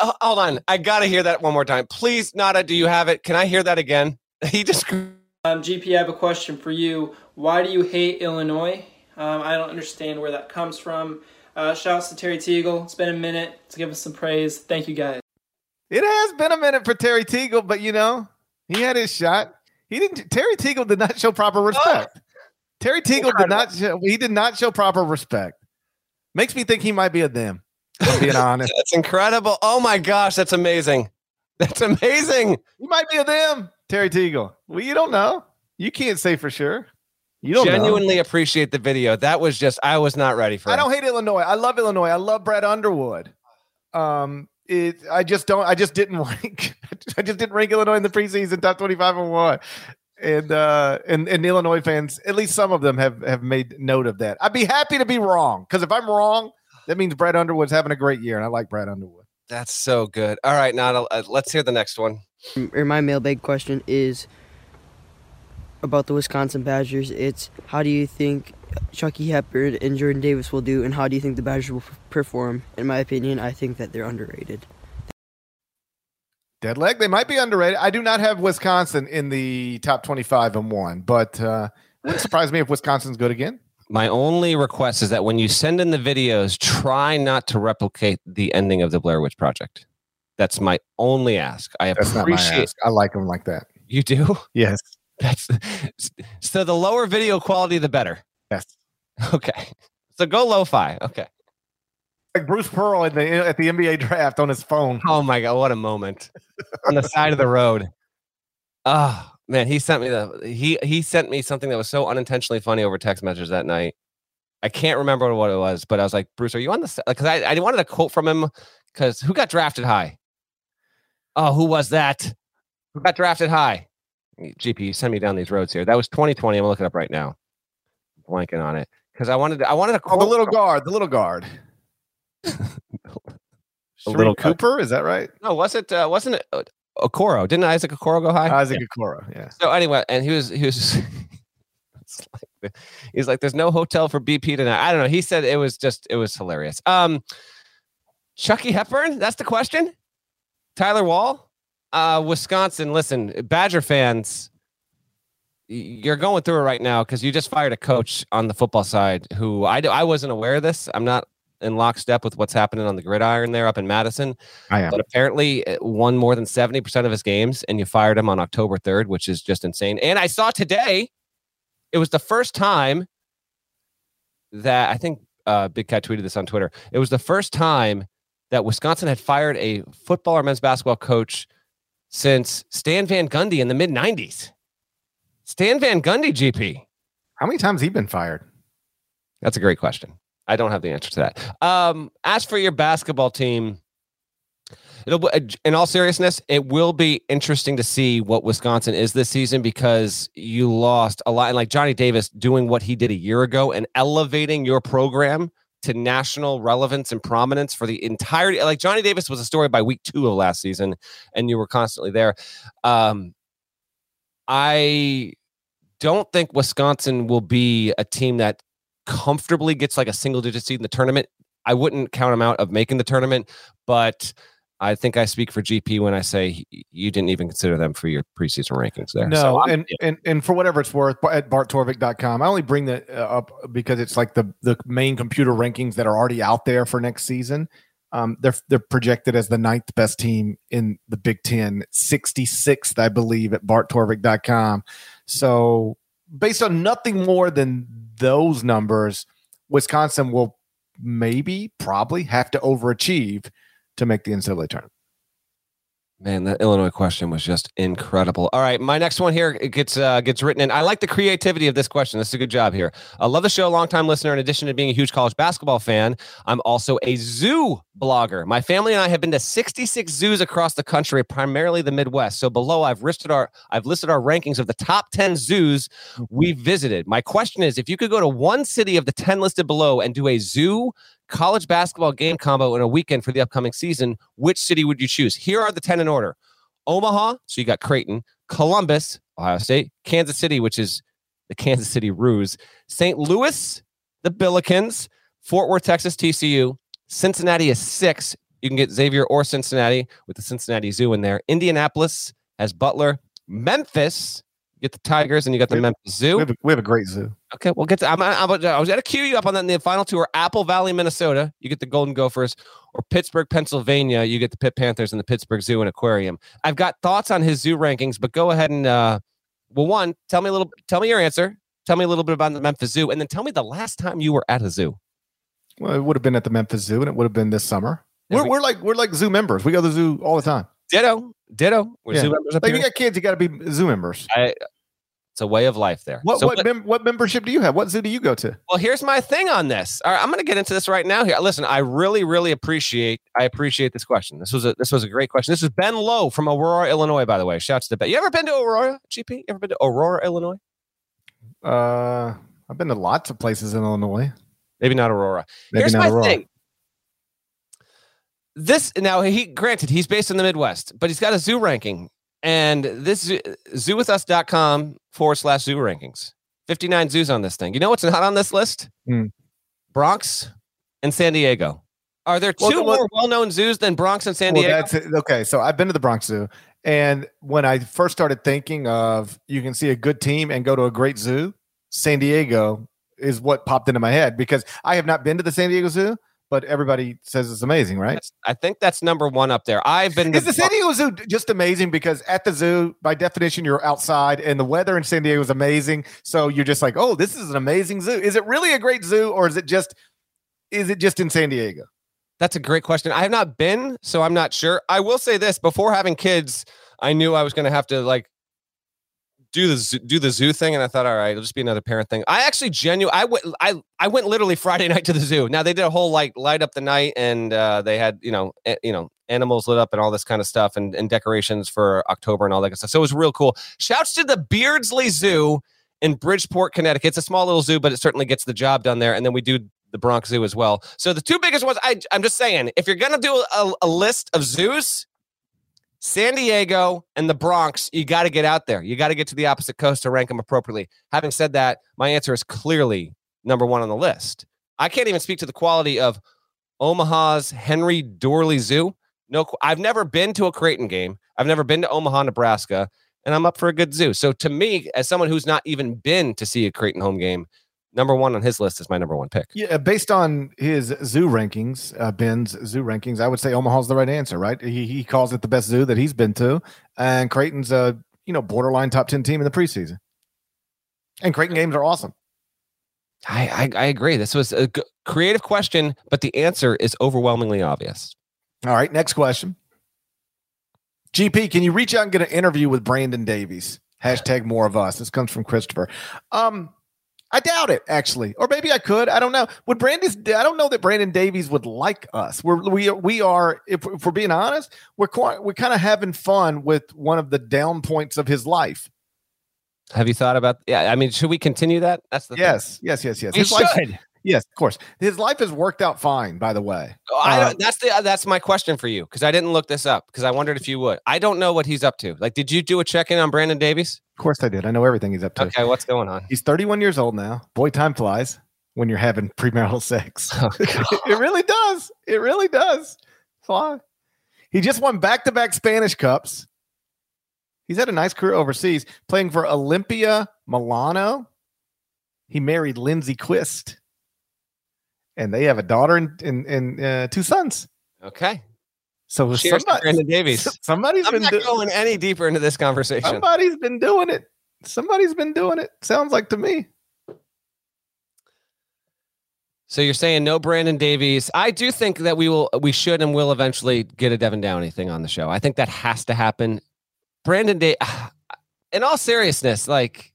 [SPEAKER 3] Uh, hold on. I got to hear that one more time. Please, Nata, do you have it? Can I hear that again? He just.
[SPEAKER 6] Um, GP, I have a question for you. Why do you hate Illinois? Um, I don't understand where that comes from. Uh, shouts to Terry Teagle. It's been a minute to give us some praise. Thank you, guys.
[SPEAKER 1] It has been a minute for Terry Teagle, but you know, he had his shot. He didn't Terry Teagle did not show proper respect. Terry Teagle did not show he did not show proper respect. Makes me think he might be a them. being honest.
[SPEAKER 3] That's incredible. Oh my gosh, that's amazing. That's amazing.
[SPEAKER 1] He might be a them, Terry Teagle. Well, you don't know. You can't say for sure. You don't know.
[SPEAKER 3] Genuinely appreciate the video. That was just, I was not ready for
[SPEAKER 1] I
[SPEAKER 3] it.
[SPEAKER 1] don't hate Illinois. I love Illinois. I love Brad Underwood. Um, it. I just don't. I just didn't rank. I just didn't rank Illinois in the preseason top twenty-five and one. And uh, and and Illinois fans, at least some of them have have made note of that. I'd be happy to be wrong because if I'm wrong, that means Brad Underwood's having a great year, and I like Brad Underwood.
[SPEAKER 3] That's so good. All right, Nata, uh, let's hear the next one.
[SPEAKER 7] or my mailbag question is about the Wisconsin Badgers. It's how do you think Chucky Hepburn and Jordan Davis will do, and how do you think the Badgers will perform? In my opinion, I think that they're underrated.
[SPEAKER 1] Dead leg. They might be underrated. I do not have Wisconsin in the top twenty-five and one, but uh, wouldn't surprise me if Wisconsin's good again.
[SPEAKER 3] My only request is that when you send in the videos, try not to replicate the ending of the Blair Witch Project. That's my only ask. I
[SPEAKER 1] That's not my
[SPEAKER 3] appreciate
[SPEAKER 1] ask. I like them like that.
[SPEAKER 3] you do.
[SPEAKER 1] Yes.
[SPEAKER 3] That's so the lower video quality, the better.
[SPEAKER 1] Yes.
[SPEAKER 3] Okay. So go lo-fi. Okay.
[SPEAKER 1] Like Bruce Pearl at the at the NBA draft on his phone.
[SPEAKER 3] Oh my god, what a moment on the side of the road. Oh man, he sent me the he he sent me something that was so unintentionally funny over text messages that night. I can't remember what it was, but I was like, Bruce, are you on the because I, I wanted a quote from him because who got drafted high? Oh, who was that? Who got drafted high? GP, send me down these roads here. That was 2020. I'm looking up right now. Blanking on it because I wanted to, I wanted a
[SPEAKER 1] Oh, the little guard, the little guard.
[SPEAKER 3] A little
[SPEAKER 1] Sharife Cooper, is that right?
[SPEAKER 3] No, was it? Uh, wasn't it uh, Okoro? Didn't Isaac Okoro go high?
[SPEAKER 1] Isaac Okoro, yeah.
[SPEAKER 3] So anyway, and he was he was like, he's like, there's no hotel for BP tonight. I don't know. He said it was just it was hilarious. Um, Chucky Hepburn, that's the question. Tyler Wahl, uh, Wisconsin. Listen, Badger fans, you're going through it right now because you just fired a coach on the football side who I, I wasn't aware of this. I'm not in lockstep with what's happening on the gridiron there up in Madison
[SPEAKER 1] I am.
[SPEAKER 3] but apparently uh, won more than 70% of his games and you fired him on October 3rd, which is just insane. And I saw today it was the first time that I think uh, Big Cat tweeted this on Twitter. It was the first time that Wisconsin had fired a football or men's basketball coach since Stan Van Gundy in the mid 90s. Stan Van Gundy, GP.
[SPEAKER 1] How many times he been fired?
[SPEAKER 3] That's a great question. I don't have the answer to that. Um, as for your basketball team, it'll be, in all seriousness, it will be interesting to see what Wisconsin is this season because you lost a lot. And like Johnny Davis doing what he did a year ago and elevating your program to national relevance and prominence for the entirety. Like Johnny Davis was a story by week two of last season, and you were constantly there. Um, I don't think Wisconsin will be a team that comfortably gets like a single digit seed in the tournament. I wouldn't count them out of making the tournament, but I think I speak for GP when I say you didn't even consider them for your preseason rankings there.
[SPEAKER 1] No,
[SPEAKER 3] So
[SPEAKER 1] and, and and for whatever it's worth, at barttorvik.com, I only bring that uh, up because it's like the the main computer rankings that are already out there for next season. Um, they're they're projected as the ninth best team in the Big Ten, 66th, I believe, at barttorvik.com. So based on nothing more than those numbers, Wisconsin will maybe probably have to overachieve to make the NCAA tournament.
[SPEAKER 3] Man, that Illinois question was just incredible. All right, my next one here gets uh, gets written in. I like the creativity of this question. This is a good job here. I love the show, longtime listener. In addition to being a huge college basketball fan, I'm also a zoo blogger. My family and I have been to 66 zoos across the country, primarily the Midwest. So below, I've listed our I've listed our rankings of the top 10 zoos we visited. My question is, if you could go to one city of the 10 listed below and do a zoo college basketball game combo in a weekend for the upcoming season, which city would you choose? Here are the 10 in order Omaha, so you got Creighton, Columbus, Ohio State, Kansas City, which is the Kansas City Roos, St. Louis, the Billikens, Fort Worth, Texas, TCU, Cincinnati is six. You can get Xavier or Cincinnati with the Cincinnati Zoo in there. Indianapolis has Butler, Memphis, get the Tigers, and you got the
[SPEAKER 1] We-
[SPEAKER 3] Memphis Zoo.
[SPEAKER 1] We have a, we have a great zoo.
[SPEAKER 3] Okay, we'll get to. I'm, I'm, I was going to cue you up on that in the final two are Apple Valley, Minnesota. You get the Golden Gophers, or Pittsburgh, Pennsylvania. You get the Pitt Panthers and the Pittsburgh Zoo and Aquarium. I've got thoughts on his zoo rankings, but go ahead and uh, well, one, tell me a little. Tell me your answer. Tell me a little bit about the Memphis Zoo, and then tell me the last time you were at a zoo.
[SPEAKER 1] Well, it would have been at the Memphis Zoo, and it would have been this summer. We're,
[SPEAKER 3] we-
[SPEAKER 1] we're like we're like zoo members. We go to the zoo all the time.
[SPEAKER 3] Ditto, ditto. We're
[SPEAKER 1] Yeah.
[SPEAKER 3] zoo members up
[SPEAKER 1] Like
[SPEAKER 3] here.
[SPEAKER 1] you got kids, you got to be zoo members.
[SPEAKER 3] I, it's a way of life there.
[SPEAKER 1] What
[SPEAKER 3] So
[SPEAKER 1] what mem- what membership do you have? What zoo do you go to?
[SPEAKER 3] Well, here's my thing on this. All right, I'm going to get into this right now. Here, listen. I really, really appreciate. I appreciate this question. This was a this was a great question. This is Ben Lowe from Aurora, Illinois. By the way, shouts to Ben. You ever been to Aurora, GP? You ever been to Aurora, Illinois?
[SPEAKER 1] Uh, I've been to lots of places in Illinois.
[SPEAKER 3] Maybe not Aurora.
[SPEAKER 1] Maybe
[SPEAKER 3] here's
[SPEAKER 1] not
[SPEAKER 3] my
[SPEAKER 1] Aurora.
[SPEAKER 3] thing. This now he granted he's based in the Midwest, but he's got a zoo ranking, and this zoo- zoowithus.com forward slash zoo rankings. 59 zoos on this thing. You know what's not on this list?
[SPEAKER 1] Hmm.
[SPEAKER 3] Bronx and San Diego. Are there two
[SPEAKER 1] Well, well-
[SPEAKER 3] more well-known zoos than Bronx and San
[SPEAKER 1] Well,
[SPEAKER 3] Diego?
[SPEAKER 1] that's okay. So I've been to the Bronx Zoo, and when I first started thinking of you can see a good team and go to a great zoo, San Diego is what popped into my head because I have not been to the San Diego Zoo, but everybody says it's amazing, right?
[SPEAKER 3] That's- I think that's number one up there. I've been.
[SPEAKER 1] Is the San Diego Zoo just amazing because at the zoo, by definition, you're outside and the weather in San Diego is amazing. So you're just like, oh, this is an amazing zoo. Is it really a great zoo or is it just is it just in San Diego?
[SPEAKER 3] That's a great question. I have not been, so I'm not sure. I will say this: before having kids, I knew I was going to have to like do the zoo, do the zoo thing, and I thought, all right, it'll just be another parent thing. I actually genuine. I went. I I went literally Friday night to the zoo. Now they did a whole like light up the night, and uh, they had you know a- you know animals lit up and all this kind of stuff, and, and decorations for October and all that good stuff. So it was real cool. Shouts to the Beardsley Zoo in Bridgeport, Connecticut. It's a small little zoo, but it certainly gets the job done there. And then we do the Bronx Zoo as well. So the two biggest ones, I, I'm just saying, if you're gonna do a, a list of zoos, San Diego and the Bronx, you got to get out there. You got to get to the opposite coast to rank them appropriately. Having said that, my answer is clearly number one on the list. I can't even speak to the quality of Omaha's Henry Doorly Zoo. No, I've never been to a Creighton game. I've never been to Omaha, Nebraska, and I'm up for a good zoo. So to me, as someone who's not even been to see a Creighton home game, number one on his list is my number one pick.
[SPEAKER 1] Yeah, based on his zoo rankings, uh, Ben's zoo rankings, I would say Omaha's the right answer, right? He, he calls it the best zoo that he's been to, and Creighton's a you know borderline top ten team in the preseason. And Creighton games are awesome.
[SPEAKER 3] I, I, I agree. This was a g- creative question, but the answer is overwhelmingly obvious.
[SPEAKER 1] All right, next question. GP, can you reach out and get an interview with Brandon Davies? Hashtag more of us. This comes from Christopher. Um, I doubt it, actually, or maybe I could. I don't know. Would Brandon? I don't know that Brandon Davies would like us. We're we are, we are. If, if we're being honest, we're quite, we're kind of having fun with one of the down points of his life.
[SPEAKER 3] Have you thought about? Yeah, I mean, should we continue that? That's the thing.
[SPEAKER 1] Yes, yes, yes, yes.
[SPEAKER 3] We
[SPEAKER 1] His life-
[SPEAKER 3] should.
[SPEAKER 1] Yes, of course. His life has worked out fine. By the way,
[SPEAKER 3] Oh,
[SPEAKER 1] Uh,
[SPEAKER 3] that's the that's my question for you because I didn't look this up because I wondered if you would. I don't know what he's up to. Like, did you do a check in on Brandon Davies?
[SPEAKER 1] of course I did. I know everything he's up to.
[SPEAKER 3] Okay, what's going on?
[SPEAKER 1] He's 31 years old now. Boy, time flies when you're having premarital sex.
[SPEAKER 3] Oh,
[SPEAKER 1] it really does. It really does fly. He just won back to back Spanish Cups. He's had a nice career overseas, playing for Olimpia Milano. He married Lindsay Quist, and they have a daughter and, and, and uh, two sons.
[SPEAKER 3] Okay.
[SPEAKER 1] So
[SPEAKER 3] Cheers
[SPEAKER 1] somebody,
[SPEAKER 3] Brandon Davies.
[SPEAKER 1] somebody's
[SPEAKER 3] I'm
[SPEAKER 1] been
[SPEAKER 3] not
[SPEAKER 1] do-
[SPEAKER 3] going any deeper into this conversation.
[SPEAKER 1] somebody's been doing it. Somebody's been doing it. Sounds like to me.
[SPEAKER 3] So you're saying no Brandon Davies. I do think that we will, we should, and will eventually get a Devin Downey thing on the show. I think that has to happen. Brandon Day. In all seriousness, like,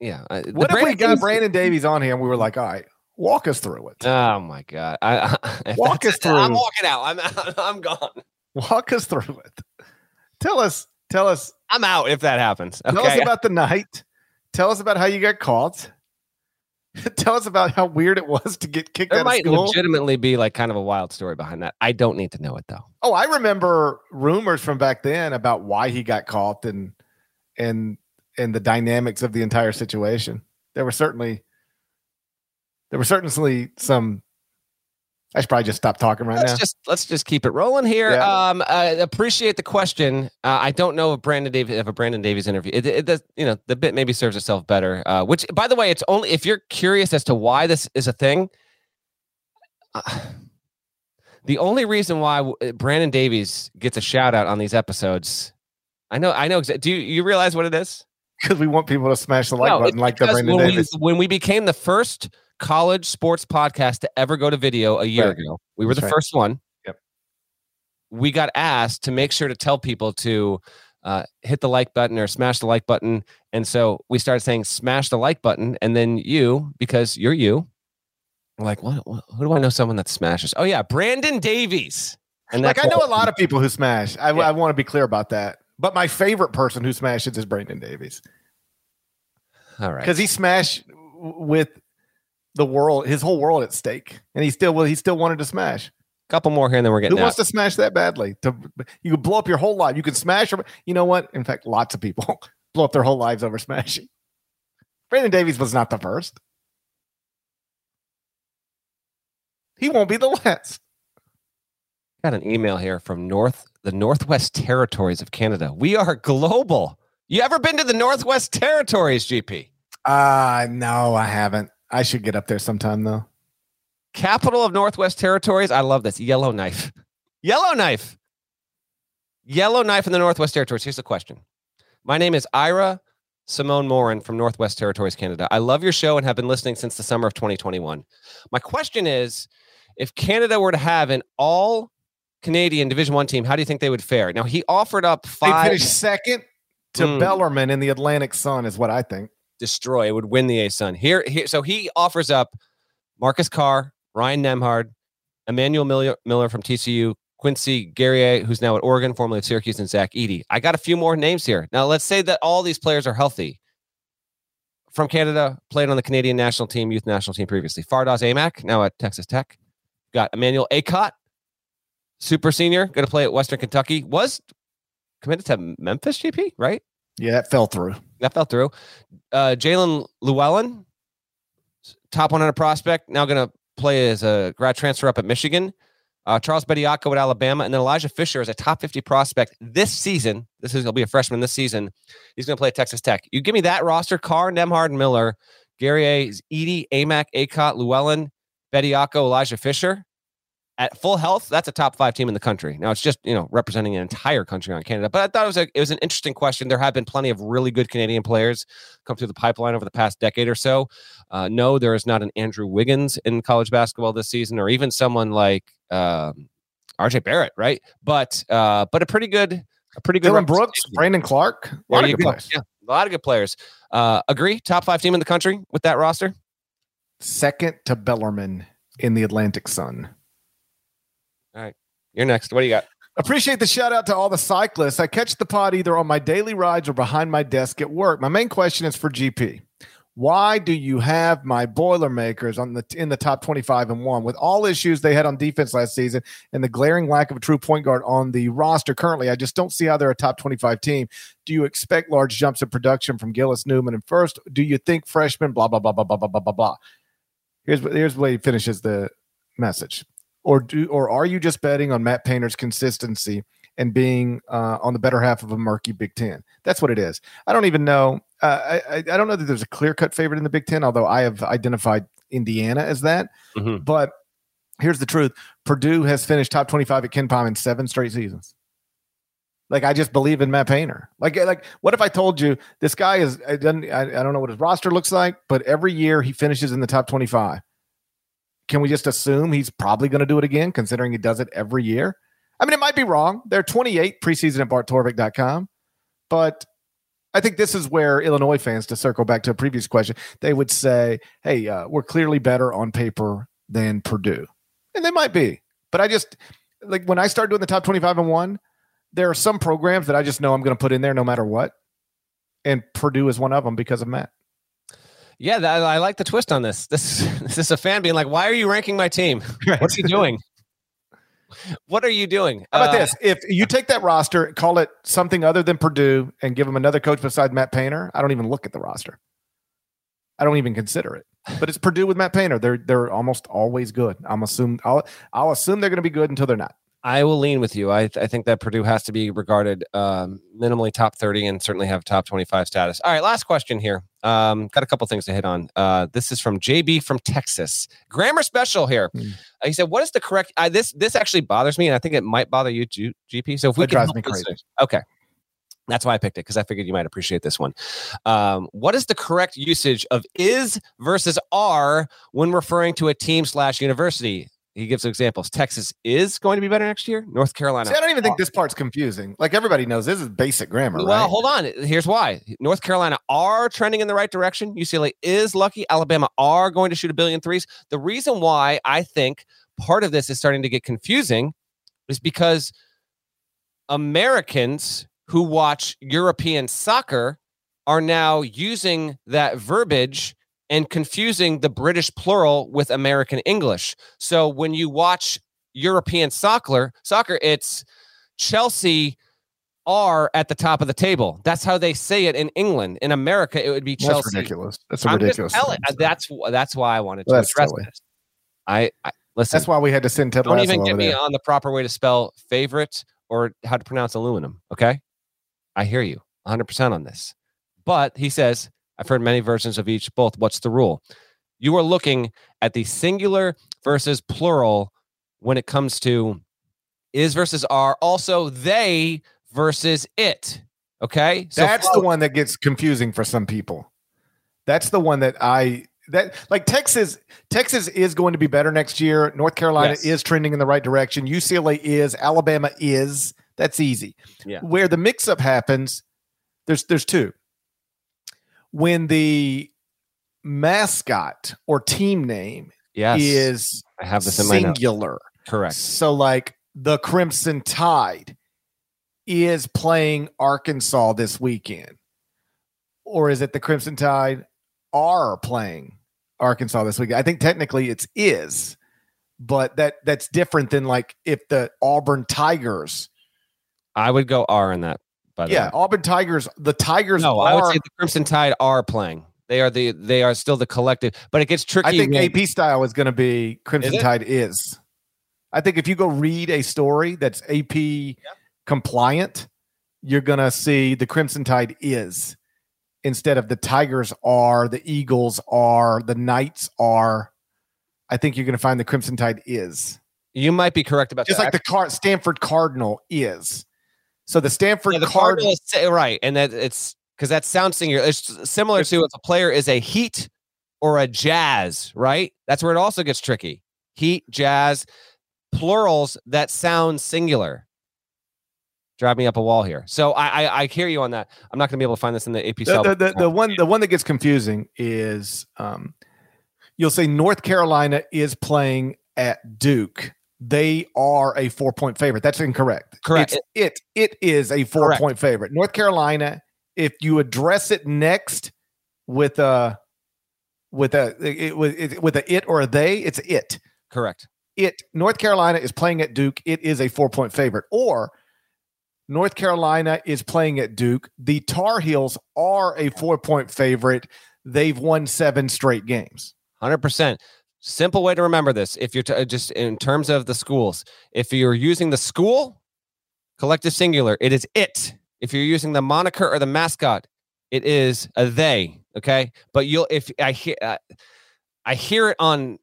[SPEAKER 3] yeah. uh,
[SPEAKER 1] What if we got
[SPEAKER 3] Davies-
[SPEAKER 1] Brandon Davies on here and we were like, all right, walk us through it.
[SPEAKER 3] Oh my god! I, I,
[SPEAKER 1] Walk us
[SPEAKER 3] it, I'm walking out. I'm out. I'm gone.
[SPEAKER 1] Walk us through it. Tell us, tell us,
[SPEAKER 3] I'm out if that happens.
[SPEAKER 1] tell us about the night. Tell us about how you got caught. tell us about how weird it was to get kicked
[SPEAKER 3] there
[SPEAKER 1] out of
[SPEAKER 3] might
[SPEAKER 1] school.
[SPEAKER 3] legitimately be like kind of a wild story behind that. I don't need to know it though.
[SPEAKER 1] oh, I remember rumors from back then about why he got caught and and and the dynamics of the entire situation. There were certainly there were certainly some. I should probably just stop talking right
[SPEAKER 3] let's
[SPEAKER 1] now.
[SPEAKER 3] just let's just keep it rolling here.
[SPEAKER 1] Yeah.
[SPEAKER 3] Um, I appreciate the question. Uh, I don't know if Brandon Davies if a Brandon Davies interview. It, it does, you know, the bit maybe serves itself better. Uh, which, by the way, it's only if you're curious as to why this is a thing. Uh, the only reason why Brandon Davies gets a shout out on these episodes, I know, I know. exa- Do you, you realize what it is?
[SPEAKER 1] because we want people to smash the like
[SPEAKER 3] No,
[SPEAKER 1] button like the Brandon
[SPEAKER 3] when
[SPEAKER 1] Davis.
[SPEAKER 3] We, when we became the first college sports podcast to ever go to video a year
[SPEAKER 1] Right.
[SPEAKER 3] ago, we were
[SPEAKER 1] That's
[SPEAKER 3] the
[SPEAKER 1] right.
[SPEAKER 3] first one.
[SPEAKER 1] Yep.
[SPEAKER 3] We got asked to make sure to tell people to uh, hit the like button or smash the like button. And so we started saying smash the like button. And then you, because you're you, were like, what, what, who do I know someone that smashes? Oh, yeah, Brandon Davies. And
[SPEAKER 1] like I know a lot of people who smash. I,
[SPEAKER 3] Yeah.
[SPEAKER 1] I want to be clear about that. But my favorite person who smashes is Brandon Davies
[SPEAKER 3] All right.
[SPEAKER 1] because he smashed with the world, his whole world at stake, and he still well, he still wanted to smash.
[SPEAKER 3] couple more here and then we're
[SPEAKER 1] Who
[SPEAKER 3] getting out.
[SPEAKER 1] wants to smash that badly? To you could blow up your whole life. You can smash. You know what? In fact, lots of people blow up their whole lives over smashing. Brandon Davies was not the first. He won't be the last.
[SPEAKER 3] Got an email here from North the Northwest Territories of Canada. We are global. You ever been to the Northwest Territories, GP?
[SPEAKER 1] Uh no, I haven't. I should get up there sometime though.
[SPEAKER 3] Capital of Northwest Territories. I love this. Yellowknife. Yellowknife. Yellowknife in the Northwest Territories. Here's the question. My name is Ira Simone Morin from Northwest Territories, Canada. I love your show and have been listening since the summer of 2021. My question is if Canada were to have an all Canadian Division One team, how do you think they would fare? Now, he offered up
[SPEAKER 1] They
[SPEAKER 3] five
[SPEAKER 1] finished second to
[SPEAKER 3] Mm.
[SPEAKER 1] Bellarmine in the Atlantic Sun, is what I think.
[SPEAKER 3] Destroy. It would win the ASUN. Here, here, so he offers up Marcus Carr, Ryan Nembhard, Emmanuel Miller, Miller from TCU, Quincy Guerrier, who's now at Oregon, formerly of Syracuse, and Zach Edey. I got a few more names here. Now, let's say that all these players are healthy. From Canada, played on the Canadian national team, youth national team previously. Fardaws Aimaq, now at Texas Tech. Got Emmanuel Akot, super senior, going to play at Western Kentucky. Was committed to Memphis, GP, right?
[SPEAKER 1] Yeah, that fell through.
[SPEAKER 3] That fell through. Uh, Jaelin Llewellyn, top 100 prospect, now going to play as a grad transfer up at Michigan. Uh, Charles Bediako at Alabama, and then Elijah Fisher is a top 50 prospect this season. This is going to be a freshman this season. He's going to play at Texas Tech. You give me that roster: Carr, Nembhard, Miller, Guerrier Edey, Aimaq, Akot, Llewellyn, Bediako, Elijah Fisher. At full health, that's a top five team in the country. Now it's just you know representing an entire country on Canada, but I thought it was a, it was an interesting question. There have been plenty of really good Canadian players come through the pipeline over the past decade or so. Uh, no, there is not an Andrew Wiggins in college basketball this season, or even someone like um, RJ Barrett, right? But uh, but a pretty good, a pretty good
[SPEAKER 1] Dillon Brooks. Brandon Clarke, a lot of good players.
[SPEAKER 3] Yeah, a lot of good players. Uh, agree, top five team in the country with that roster.
[SPEAKER 1] Second to Bellarmine in the Atlantic Sun.
[SPEAKER 3] You're next. What do you got?
[SPEAKER 1] Appreciate the shout out to all the cyclists. I catch the pod either on my daily rides or behind my desk at work. My main question is for GP. Why do you have my Boilermakers on the in the top 25 and 1 with all issues they had on defense last season and the glaring lack of a true point guard on the roster currently? I just don't see how they're a top 25 team. Do you expect large jumps in production from Gillis Newman and Furst? Do you think freshmen blah blah blah blah blah blah blah blah blah? Here's here's way he finishes the message. Or do or are you just betting on Matt Painter's consistency and being uh, on the better half of a murky Big Ten? That's what it is. I don't even know. Uh, I, I I don't know that there's a clear cut favorite in the Big Ten, although I have identified Indiana as that.
[SPEAKER 3] Mhm.
[SPEAKER 1] But here's the truth: Purdue has finished top 25 at KenPom in seven straight seasons. Like I just believe in Matt Painter. Like like what if I told you this guy is I don't I, I don't know what his roster looks like, but every year he finishes in the top 25. Can we just assume he's probably going to do it again, considering he does it every year? I mean, it might be wrong. They're 28 preseason at barttorvik.com, but I think this is where Illinois fans, to circle back to a previous question, they would say, hey, uh, we're clearly better on paper than Purdue. And they might be. But I just, like, when I start doing the top 25 and one, there are some programs that I just know I'm going to put in there no matter what. And Purdue is one of them because of Matt.
[SPEAKER 3] Yeah, that, I like the twist on this. This this is a fan being like, "Why are you ranking my team? What's he doing? what are you doing?"
[SPEAKER 1] How about
[SPEAKER 3] Uh,
[SPEAKER 1] this? If you take that roster, call it something other than Purdue, and give them another coach besides Matt Painter, I don't even look at the roster. I don't even consider it. But it's Purdue with Matt Painter. They're they're almost always good. I'm assume I'll I'll assume they're going to be good until they're not.
[SPEAKER 3] I will lean with you. I, I think that Purdue has to be regarded um, minimally top 30 and certainly have top 25 status. All right, last question here. Um, got a couple things to hit on. Uh, this is from JB from Texas. Grammar special here.
[SPEAKER 1] Hmm.
[SPEAKER 3] Uh, he said, "What is the correct?" I, this this actually bothers me, and I think it might bother you, G- GP. So if we
[SPEAKER 1] It
[SPEAKER 3] can
[SPEAKER 1] drives
[SPEAKER 3] help
[SPEAKER 1] me crazy.
[SPEAKER 3] listeners- Okay. That's why I picked it because I figured you might appreciate this one. Um, what is the correct usage of is versus are when referring to a team slash university? He gives examples. Texas is going to be better next year. North Carolina.
[SPEAKER 1] See, I don't even think this part's confusing. Like everybody knows, this is basic grammar,
[SPEAKER 3] Well,
[SPEAKER 1] right?
[SPEAKER 3] hold on. Here's why. North Carolina are trending in the right direction. UCLA is lucky. Alabama are going to shoot a billion threes. The reason why I think part of this is starting to get confusing is because Americans who watch European soccer are now using that verbiage and confusing the British plural with American English. So when you watch European soccer, soccer, it's Chelsea are at the top of the table. That's how they say it in England. In America, it would be Chelsea.
[SPEAKER 1] That's ridiculous. That's a ridiculous.
[SPEAKER 3] That's that's why I wanted to
[SPEAKER 1] That's
[SPEAKER 3] address
[SPEAKER 1] silly.
[SPEAKER 3] this. I, I listen.
[SPEAKER 1] That's why we had to send Ted
[SPEAKER 3] don't
[SPEAKER 1] Lasso
[SPEAKER 3] even get me
[SPEAKER 1] there.
[SPEAKER 3] on the proper way to spell favorite or how to pronounce aluminum. Okay, I hear you 100 percent on this. But he says I've heard many versions of each. Both. What's the rule? You are looking at the singular versus plural when it comes to is versus are. Also, they versus it. Okay.
[SPEAKER 1] That's the one that gets confusing for some people. That's the one that I that like Texas Texas is going to be better next year. North Carolina
[SPEAKER 3] Yes.
[SPEAKER 1] is trending in the right direction. UCLA is, Alabama is. That's easy.
[SPEAKER 3] Yeah.
[SPEAKER 1] Where the mix up happens, there's there's two. When the mascot or team name
[SPEAKER 3] Yes.
[SPEAKER 1] is
[SPEAKER 3] I have this
[SPEAKER 1] singular.
[SPEAKER 3] Correct.
[SPEAKER 1] So, like the Crimson Tide is playing Arkansas this weekend, or is it the Crimson Tide are playing Arkansas this weekend? I think technically it's is, but that that's different than like if the Auburn Tigers.
[SPEAKER 3] I would go R in that. By the
[SPEAKER 1] Yeah,
[SPEAKER 3] way.
[SPEAKER 1] Auburn Tigers. The Tigers
[SPEAKER 3] No,
[SPEAKER 1] are.
[SPEAKER 3] I would say the Crimson Tide are playing. They are the they are still the collective, but it gets tricky.
[SPEAKER 1] I think
[SPEAKER 3] when-
[SPEAKER 1] AP style is going to be Crimson
[SPEAKER 3] Is?
[SPEAKER 1] Tide is. I think if you go read a story that's AP compliant, you're going to see the Crimson Tide is instead of the Tigers are, the Eagles are, the Knights are. I think you're going to find the Crimson Tide is
[SPEAKER 3] you might be correct about
[SPEAKER 1] just
[SPEAKER 3] that.
[SPEAKER 1] like the Car- Stanford Cardinal is. So the Stanford
[SPEAKER 3] Yeah, the
[SPEAKER 1] Cardinal.
[SPEAKER 3] Cardinal is sa- right, and that it's because that sounds singular. It's similar to if a player is a Heat or a Jazz, right? That's where it also gets tricky. Heat, Jazz, plurals that sound singular. Drive me up a wall here. So I I, I hear you on that. I'm not going to be able to find this in the AP.
[SPEAKER 1] the, the, the, the one the one that gets confusing is um, you'll say North Carolina is playing at Duke. They are a four point favorite. That's incorrect.
[SPEAKER 3] Correct.
[SPEAKER 1] It's, it it is a four
[SPEAKER 3] Correct.
[SPEAKER 1] point favorite. North Carolina, if you address it next with a with a it, with it, with a it or a they, it's it.
[SPEAKER 3] correct.
[SPEAKER 1] It North Carolina is playing at Duke. It is a four point favorite. Or North Carolina is playing at Duke. The Tar Heels are a four point favorite. They've won seven straight games.
[SPEAKER 3] Hundred percent. Simple way to remember this. If you're t- just in terms of the schools, if you're using the school, collective singular, it is it. If you're using the moniker or the mascot, it is a they. Okay, but you'll if I hear uh, I hear it on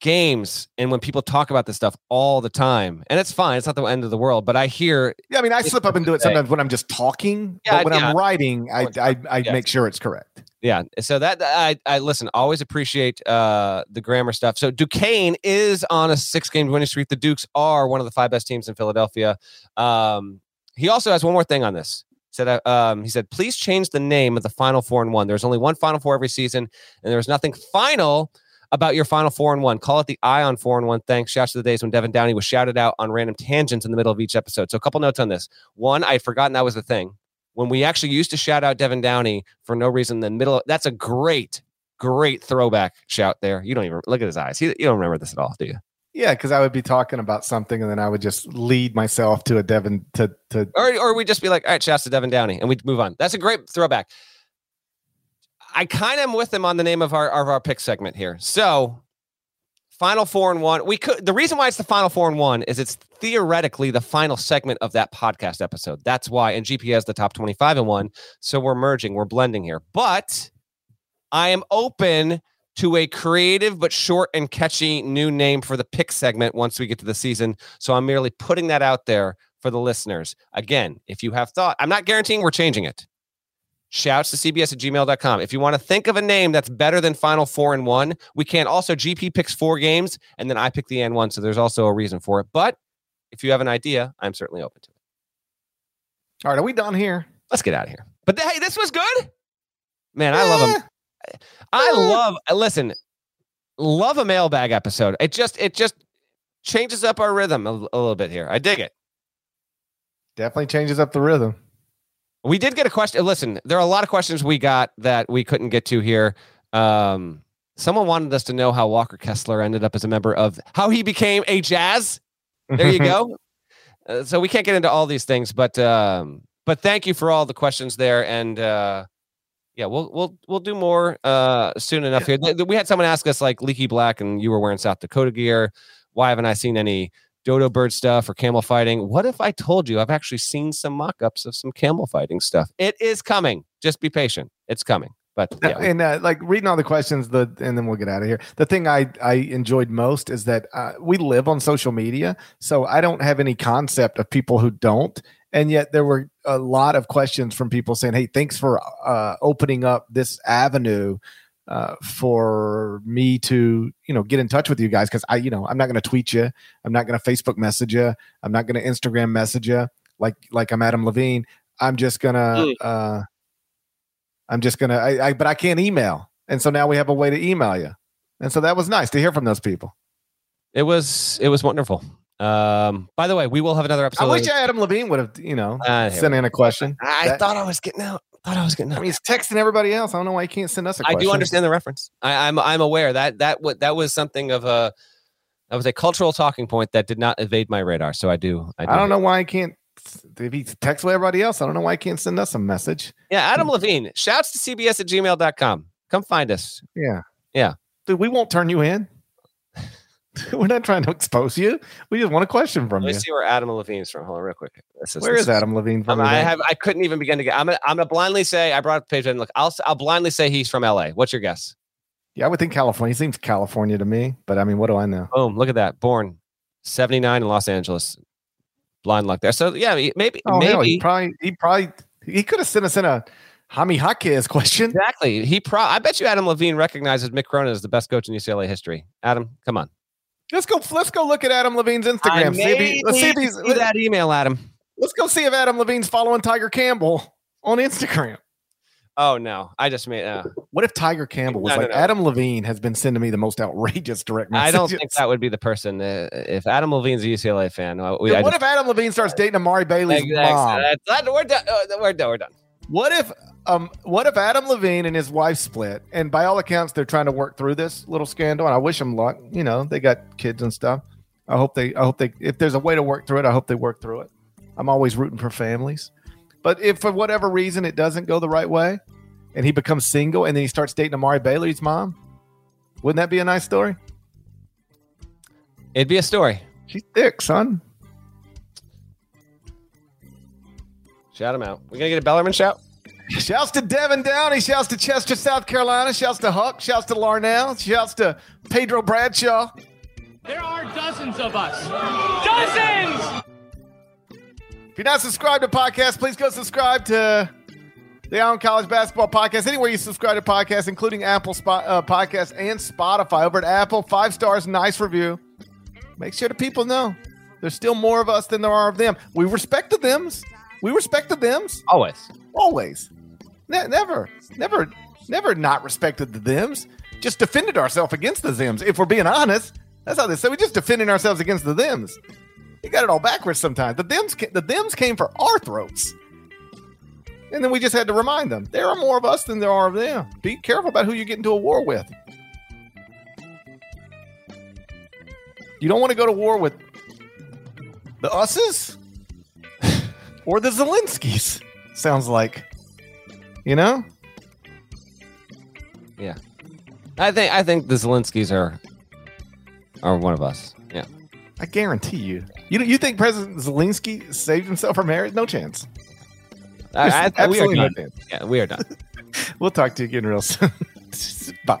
[SPEAKER 3] games and when people talk about this stuff all the time, and it's fine. It's not the end of the world, but I hear
[SPEAKER 1] Yeah, I mean, I slip up and do it sometimes when I'm just talking,
[SPEAKER 3] Yeah,
[SPEAKER 1] but when
[SPEAKER 3] yeah.
[SPEAKER 1] I'm writing, I I, I
[SPEAKER 3] Yes.
[SPEAKER 1] make sure it's correct.
[SPEAKER 3] Yeah. So that I I listen, always appreciate uh the grammar stuff. So Duquesne is on a six game winning streak. The Dukes are one of the five best teams in Philadelphia. Um he also has one more thing on this. Said uh, um he said, please change the name of the final four and one. There's only one final four every season, and there's nothing final about your final four and one. Call it the Eye on four and one. Thanks. Shouts to the days when Devin Downey was shouted out on random tangents in the middle of each episode. So a couple notes on this. One, I'd forgotten that was the thing when we actually used to shout out Devin Downey for no reason in the middle. That's a great, great throwback shout there. You don't even look at his eyes. He, you don't remember this at all, do you?
[SPEAKER 1] Yeah, because I would be talking about something and then I would just lead myself to a Devin to to
[SPEAKER 3] Or, or we just be like, all right, shouts to Devin Downey, and we'd move on. That's a great throwback. I kind of am with him on the name of our of our pick segment here. So, final four and one. We could. The reason why it's the final four and one is it's theoretically the final segment of that podcast episode. That's why. And GP has the top twenty five and one. So we're merging, we're blending here. But I am open to a creative but short and catchy new name for the pick segment once we get to the season. So I'm merely putting that out there for the listeners. Again, if you have thought, I'm not guaranteeing we're changing it. Shouts to CBS at gmail.com. If you want to think of a name that's better than Final Four and One, we can. Also, GP picks four games, and then I pick the N one. So there's also a reason for it. But if you have an idea, I'm certainly open to it.
[SPEAKER 1] All right, are we done here?
[SPEAKER 3] Let's get out of here. But hey, this was good. Man, I love them. I love uh, listen, love a mailbag episode. It just it just changes up our rhythm a, a little bit here. I dig it.
[SPEAKER 1] Definitely changes up the rhythm.
[SPEAKER 3] We did get a question. Listen, there are a lot of questions we got that we couldn't get to here. Um, someone wanted us to know how Walker Kessler ended up as a member of how he became a Jazz. There you go. Uh, so we can't get into all these things, but um, but thank you for all the questions there, and uh, yeah, we'll we'll we'll do more uh, soon enough here. We had someone ask us like Leaky Black, and you were wearing South Dakota gear. Why haven't I seen any dodo bird stuff or camel fighting? What if I told you I've actually seen some mock-ups of some camel fighting stuff? It is coming. Just be patient. It's coming. But yeah,
[SPEAKER 1] and uh, like reading all the questions, the and then we'll get out of here. The thing I I enjoyed most is that uh, we live on social media, so I don't have any concept of people who don't. And yet there were a lot of questions from people saying, "Hey, thanks for uh, opening up this avenue uh, for me to you know get in touch with you guys because I you know I'm not going to tweet you, I'm not going to Facebook message you, I'm not going to Instagram message you like like I'm Adam Levine. I'm just gonna
[SPEAKER 3] Mm.
[SPEAKER 1] uh, I'm just gonna I, I but I can't email, and so now we have a way to email you, and so that was nice to hear from those people.
[SPEAKER 3] it was it was wonderful. Um, by the way, we will have another episode.
[SPEAKER 1] I wish Adam Levine would have you know
[SPEAKER 3] here
[SPEAKER 1] sent in a question.
[SPEAKER 3] I
[SPEAKER 1] That-
[SPEAKER 3] thought I was getting out. Thought I was getting.
[SPEAKER 1] I mean, he's texting everybody else. I don't know why he can't send us a
[SPEAKER 3] I
[SPEAKER 1] question.
[SPEAKER 3] do understand the reference. I, I'm I'm aware that that what that was something of a that was a cultural talking point that did not evade my radar. So I do. I, do
[SPEAKER 1] I don't know why he can't. If he texts with everybody else, I don't know why he can't send us a message.
[SPEAKER 3] Yeah, Adam Levine. Shouts to CBS at gmail.com. Come find us.
[SPEAKER 1] Yeah.
[SPEAKER 3] Yeah.
[SPEAKER 1] Dude, we won't turn you in. We're not trying to expose you. We just want a question from you.
[SPEAKER 3] Let me
[SPEAKER 1] you.
[SPEAKER 3] see where Adam Levine's from. Hold on, real quick. This
[SPEAKER 1] Where
[SPEAKER 3] this
[SPEAKER 1] is Adam Levine from?
[SPEAKER 3] I have. I couldn't even begin to get. I'm. Gonna, I'm gonna blindly say. I brought up the page and look. I'll. I'll blindly say he's from L.A. What's your guess?
[SPEAKER 1] yeah, I would think California. He seems California to me, but I mean, what do I know?
[SPEAKER 3] Boom. Look at that. Born 79 in Los Angeles. Blind luck there. So yeah, maybe.
[SPEAKER 1] Oh,
[SPEAKER 3] maybe.
[SPEAKER 1] he probably he probably he could have sent us in a Jaime Jaquez question.
[SPEAKER 3] Exactly. He pro. I bet you Adam Levine recognizes Mick Cronin as the best coach in UCLA history. Adam, come on.
[SPEAKER 1] Let's go. Let's go look at Adam Levine's Instagram. See he, let's see if he's.
[SPEAKER 3] see that email, Adam.
[SPEAKER 1] Let's go see if Adam Levine's following Tiger Campbell on Instagram.
[SPEAKER 3] Oh no, I just made. Uh,
[SPEAKER 1] What if Tiger Campbell was
[SPEAKER 3] No, no,
[SPEAKER 1] like
[SPEAKER 3] no.
[SPEAKER 1] Adam Levine has been sending me the most outrageous direct messages?
[SPEAKER 3] I don't think that would be the person. Uh, if Adam Levine's a UCLA fan, uh, we,
[SPEAKER 1] what
[SPEAKER 3] just-
[SPEAKER 1] if Adam Levine starts dating Amari Bailey's
[SPEAKER 3] Ex-
[SPEAKER 1] mom?
[SPEAKER 3] ex- that- we're done. Uh, we're done. We're done.
[SPEAKER 1] What if um what if Adam Levine and his wife split? And by all accounts, they're trying to work through this little scandal. And I wish them luck. You know, they got kids and stuff. I hope they I hope they if there's a way to work through it, I hope they work through it. I'm always rooting for families. But if for whatever reason it doesn't go the right way and he becomes single and then he starts dating Amari Bailey's mom, wouldn't that be a nice story?
[SPEAKER 3] It'd be a story.
[SPEAKER 1] She's thick, son.
[SPEAKER 3] Shout him out. We gonna get a Bellarmine shout.
[SPEAKER 1] Shouts to Devin Downey. Shouts to Chester, South Carolina. Shouts to Huck. Shouts to Larnell. Shouts to Pedro Bradshaw.
[SPEAKER 4] There are dozens of us. Dozens!
[SPEAKER 1] If you're not subscribed to podcasts, please go subscribe to the Eye on College Basketball Podcast. Anywhere you subscribe to podcasts, including Apple Spot, uh, Podcasts and Spotify. Over at Apple, five stars, nice review. Make sure the people know there's still more of us than there are of them. We respect the thems. We respect the thems
[SPEAKER 3] Always.
[SPEAKER 1] always. Ne- never, never, never not respected the thems. Just defended ourselves against the thems. If we're being honest, that's how they say. We just defending ourselves against the thems. You got it all backwards sometimes. The thems, the thems came for our throats, and then we just had to remind them there are more of us than there are of them. Be careful about who you get into a war with. You don't want to go to war with the us's or the Zelenskys. Sounds like, you know.
[SPEAKER 3] Yeah. I think. I think the Zelenskys are are one of us. Yeah.
[SPEAKER 1] I guarantee you. You you think President Zelensky saved himself from marriage? No chance.
[SPEAKER 3] I, I, we are
[SPEAKER 1] no
[SPEAKER 3] done. Yeah, we are done.
[SPEAKER 1] We'll talk to you again real soon. Bye.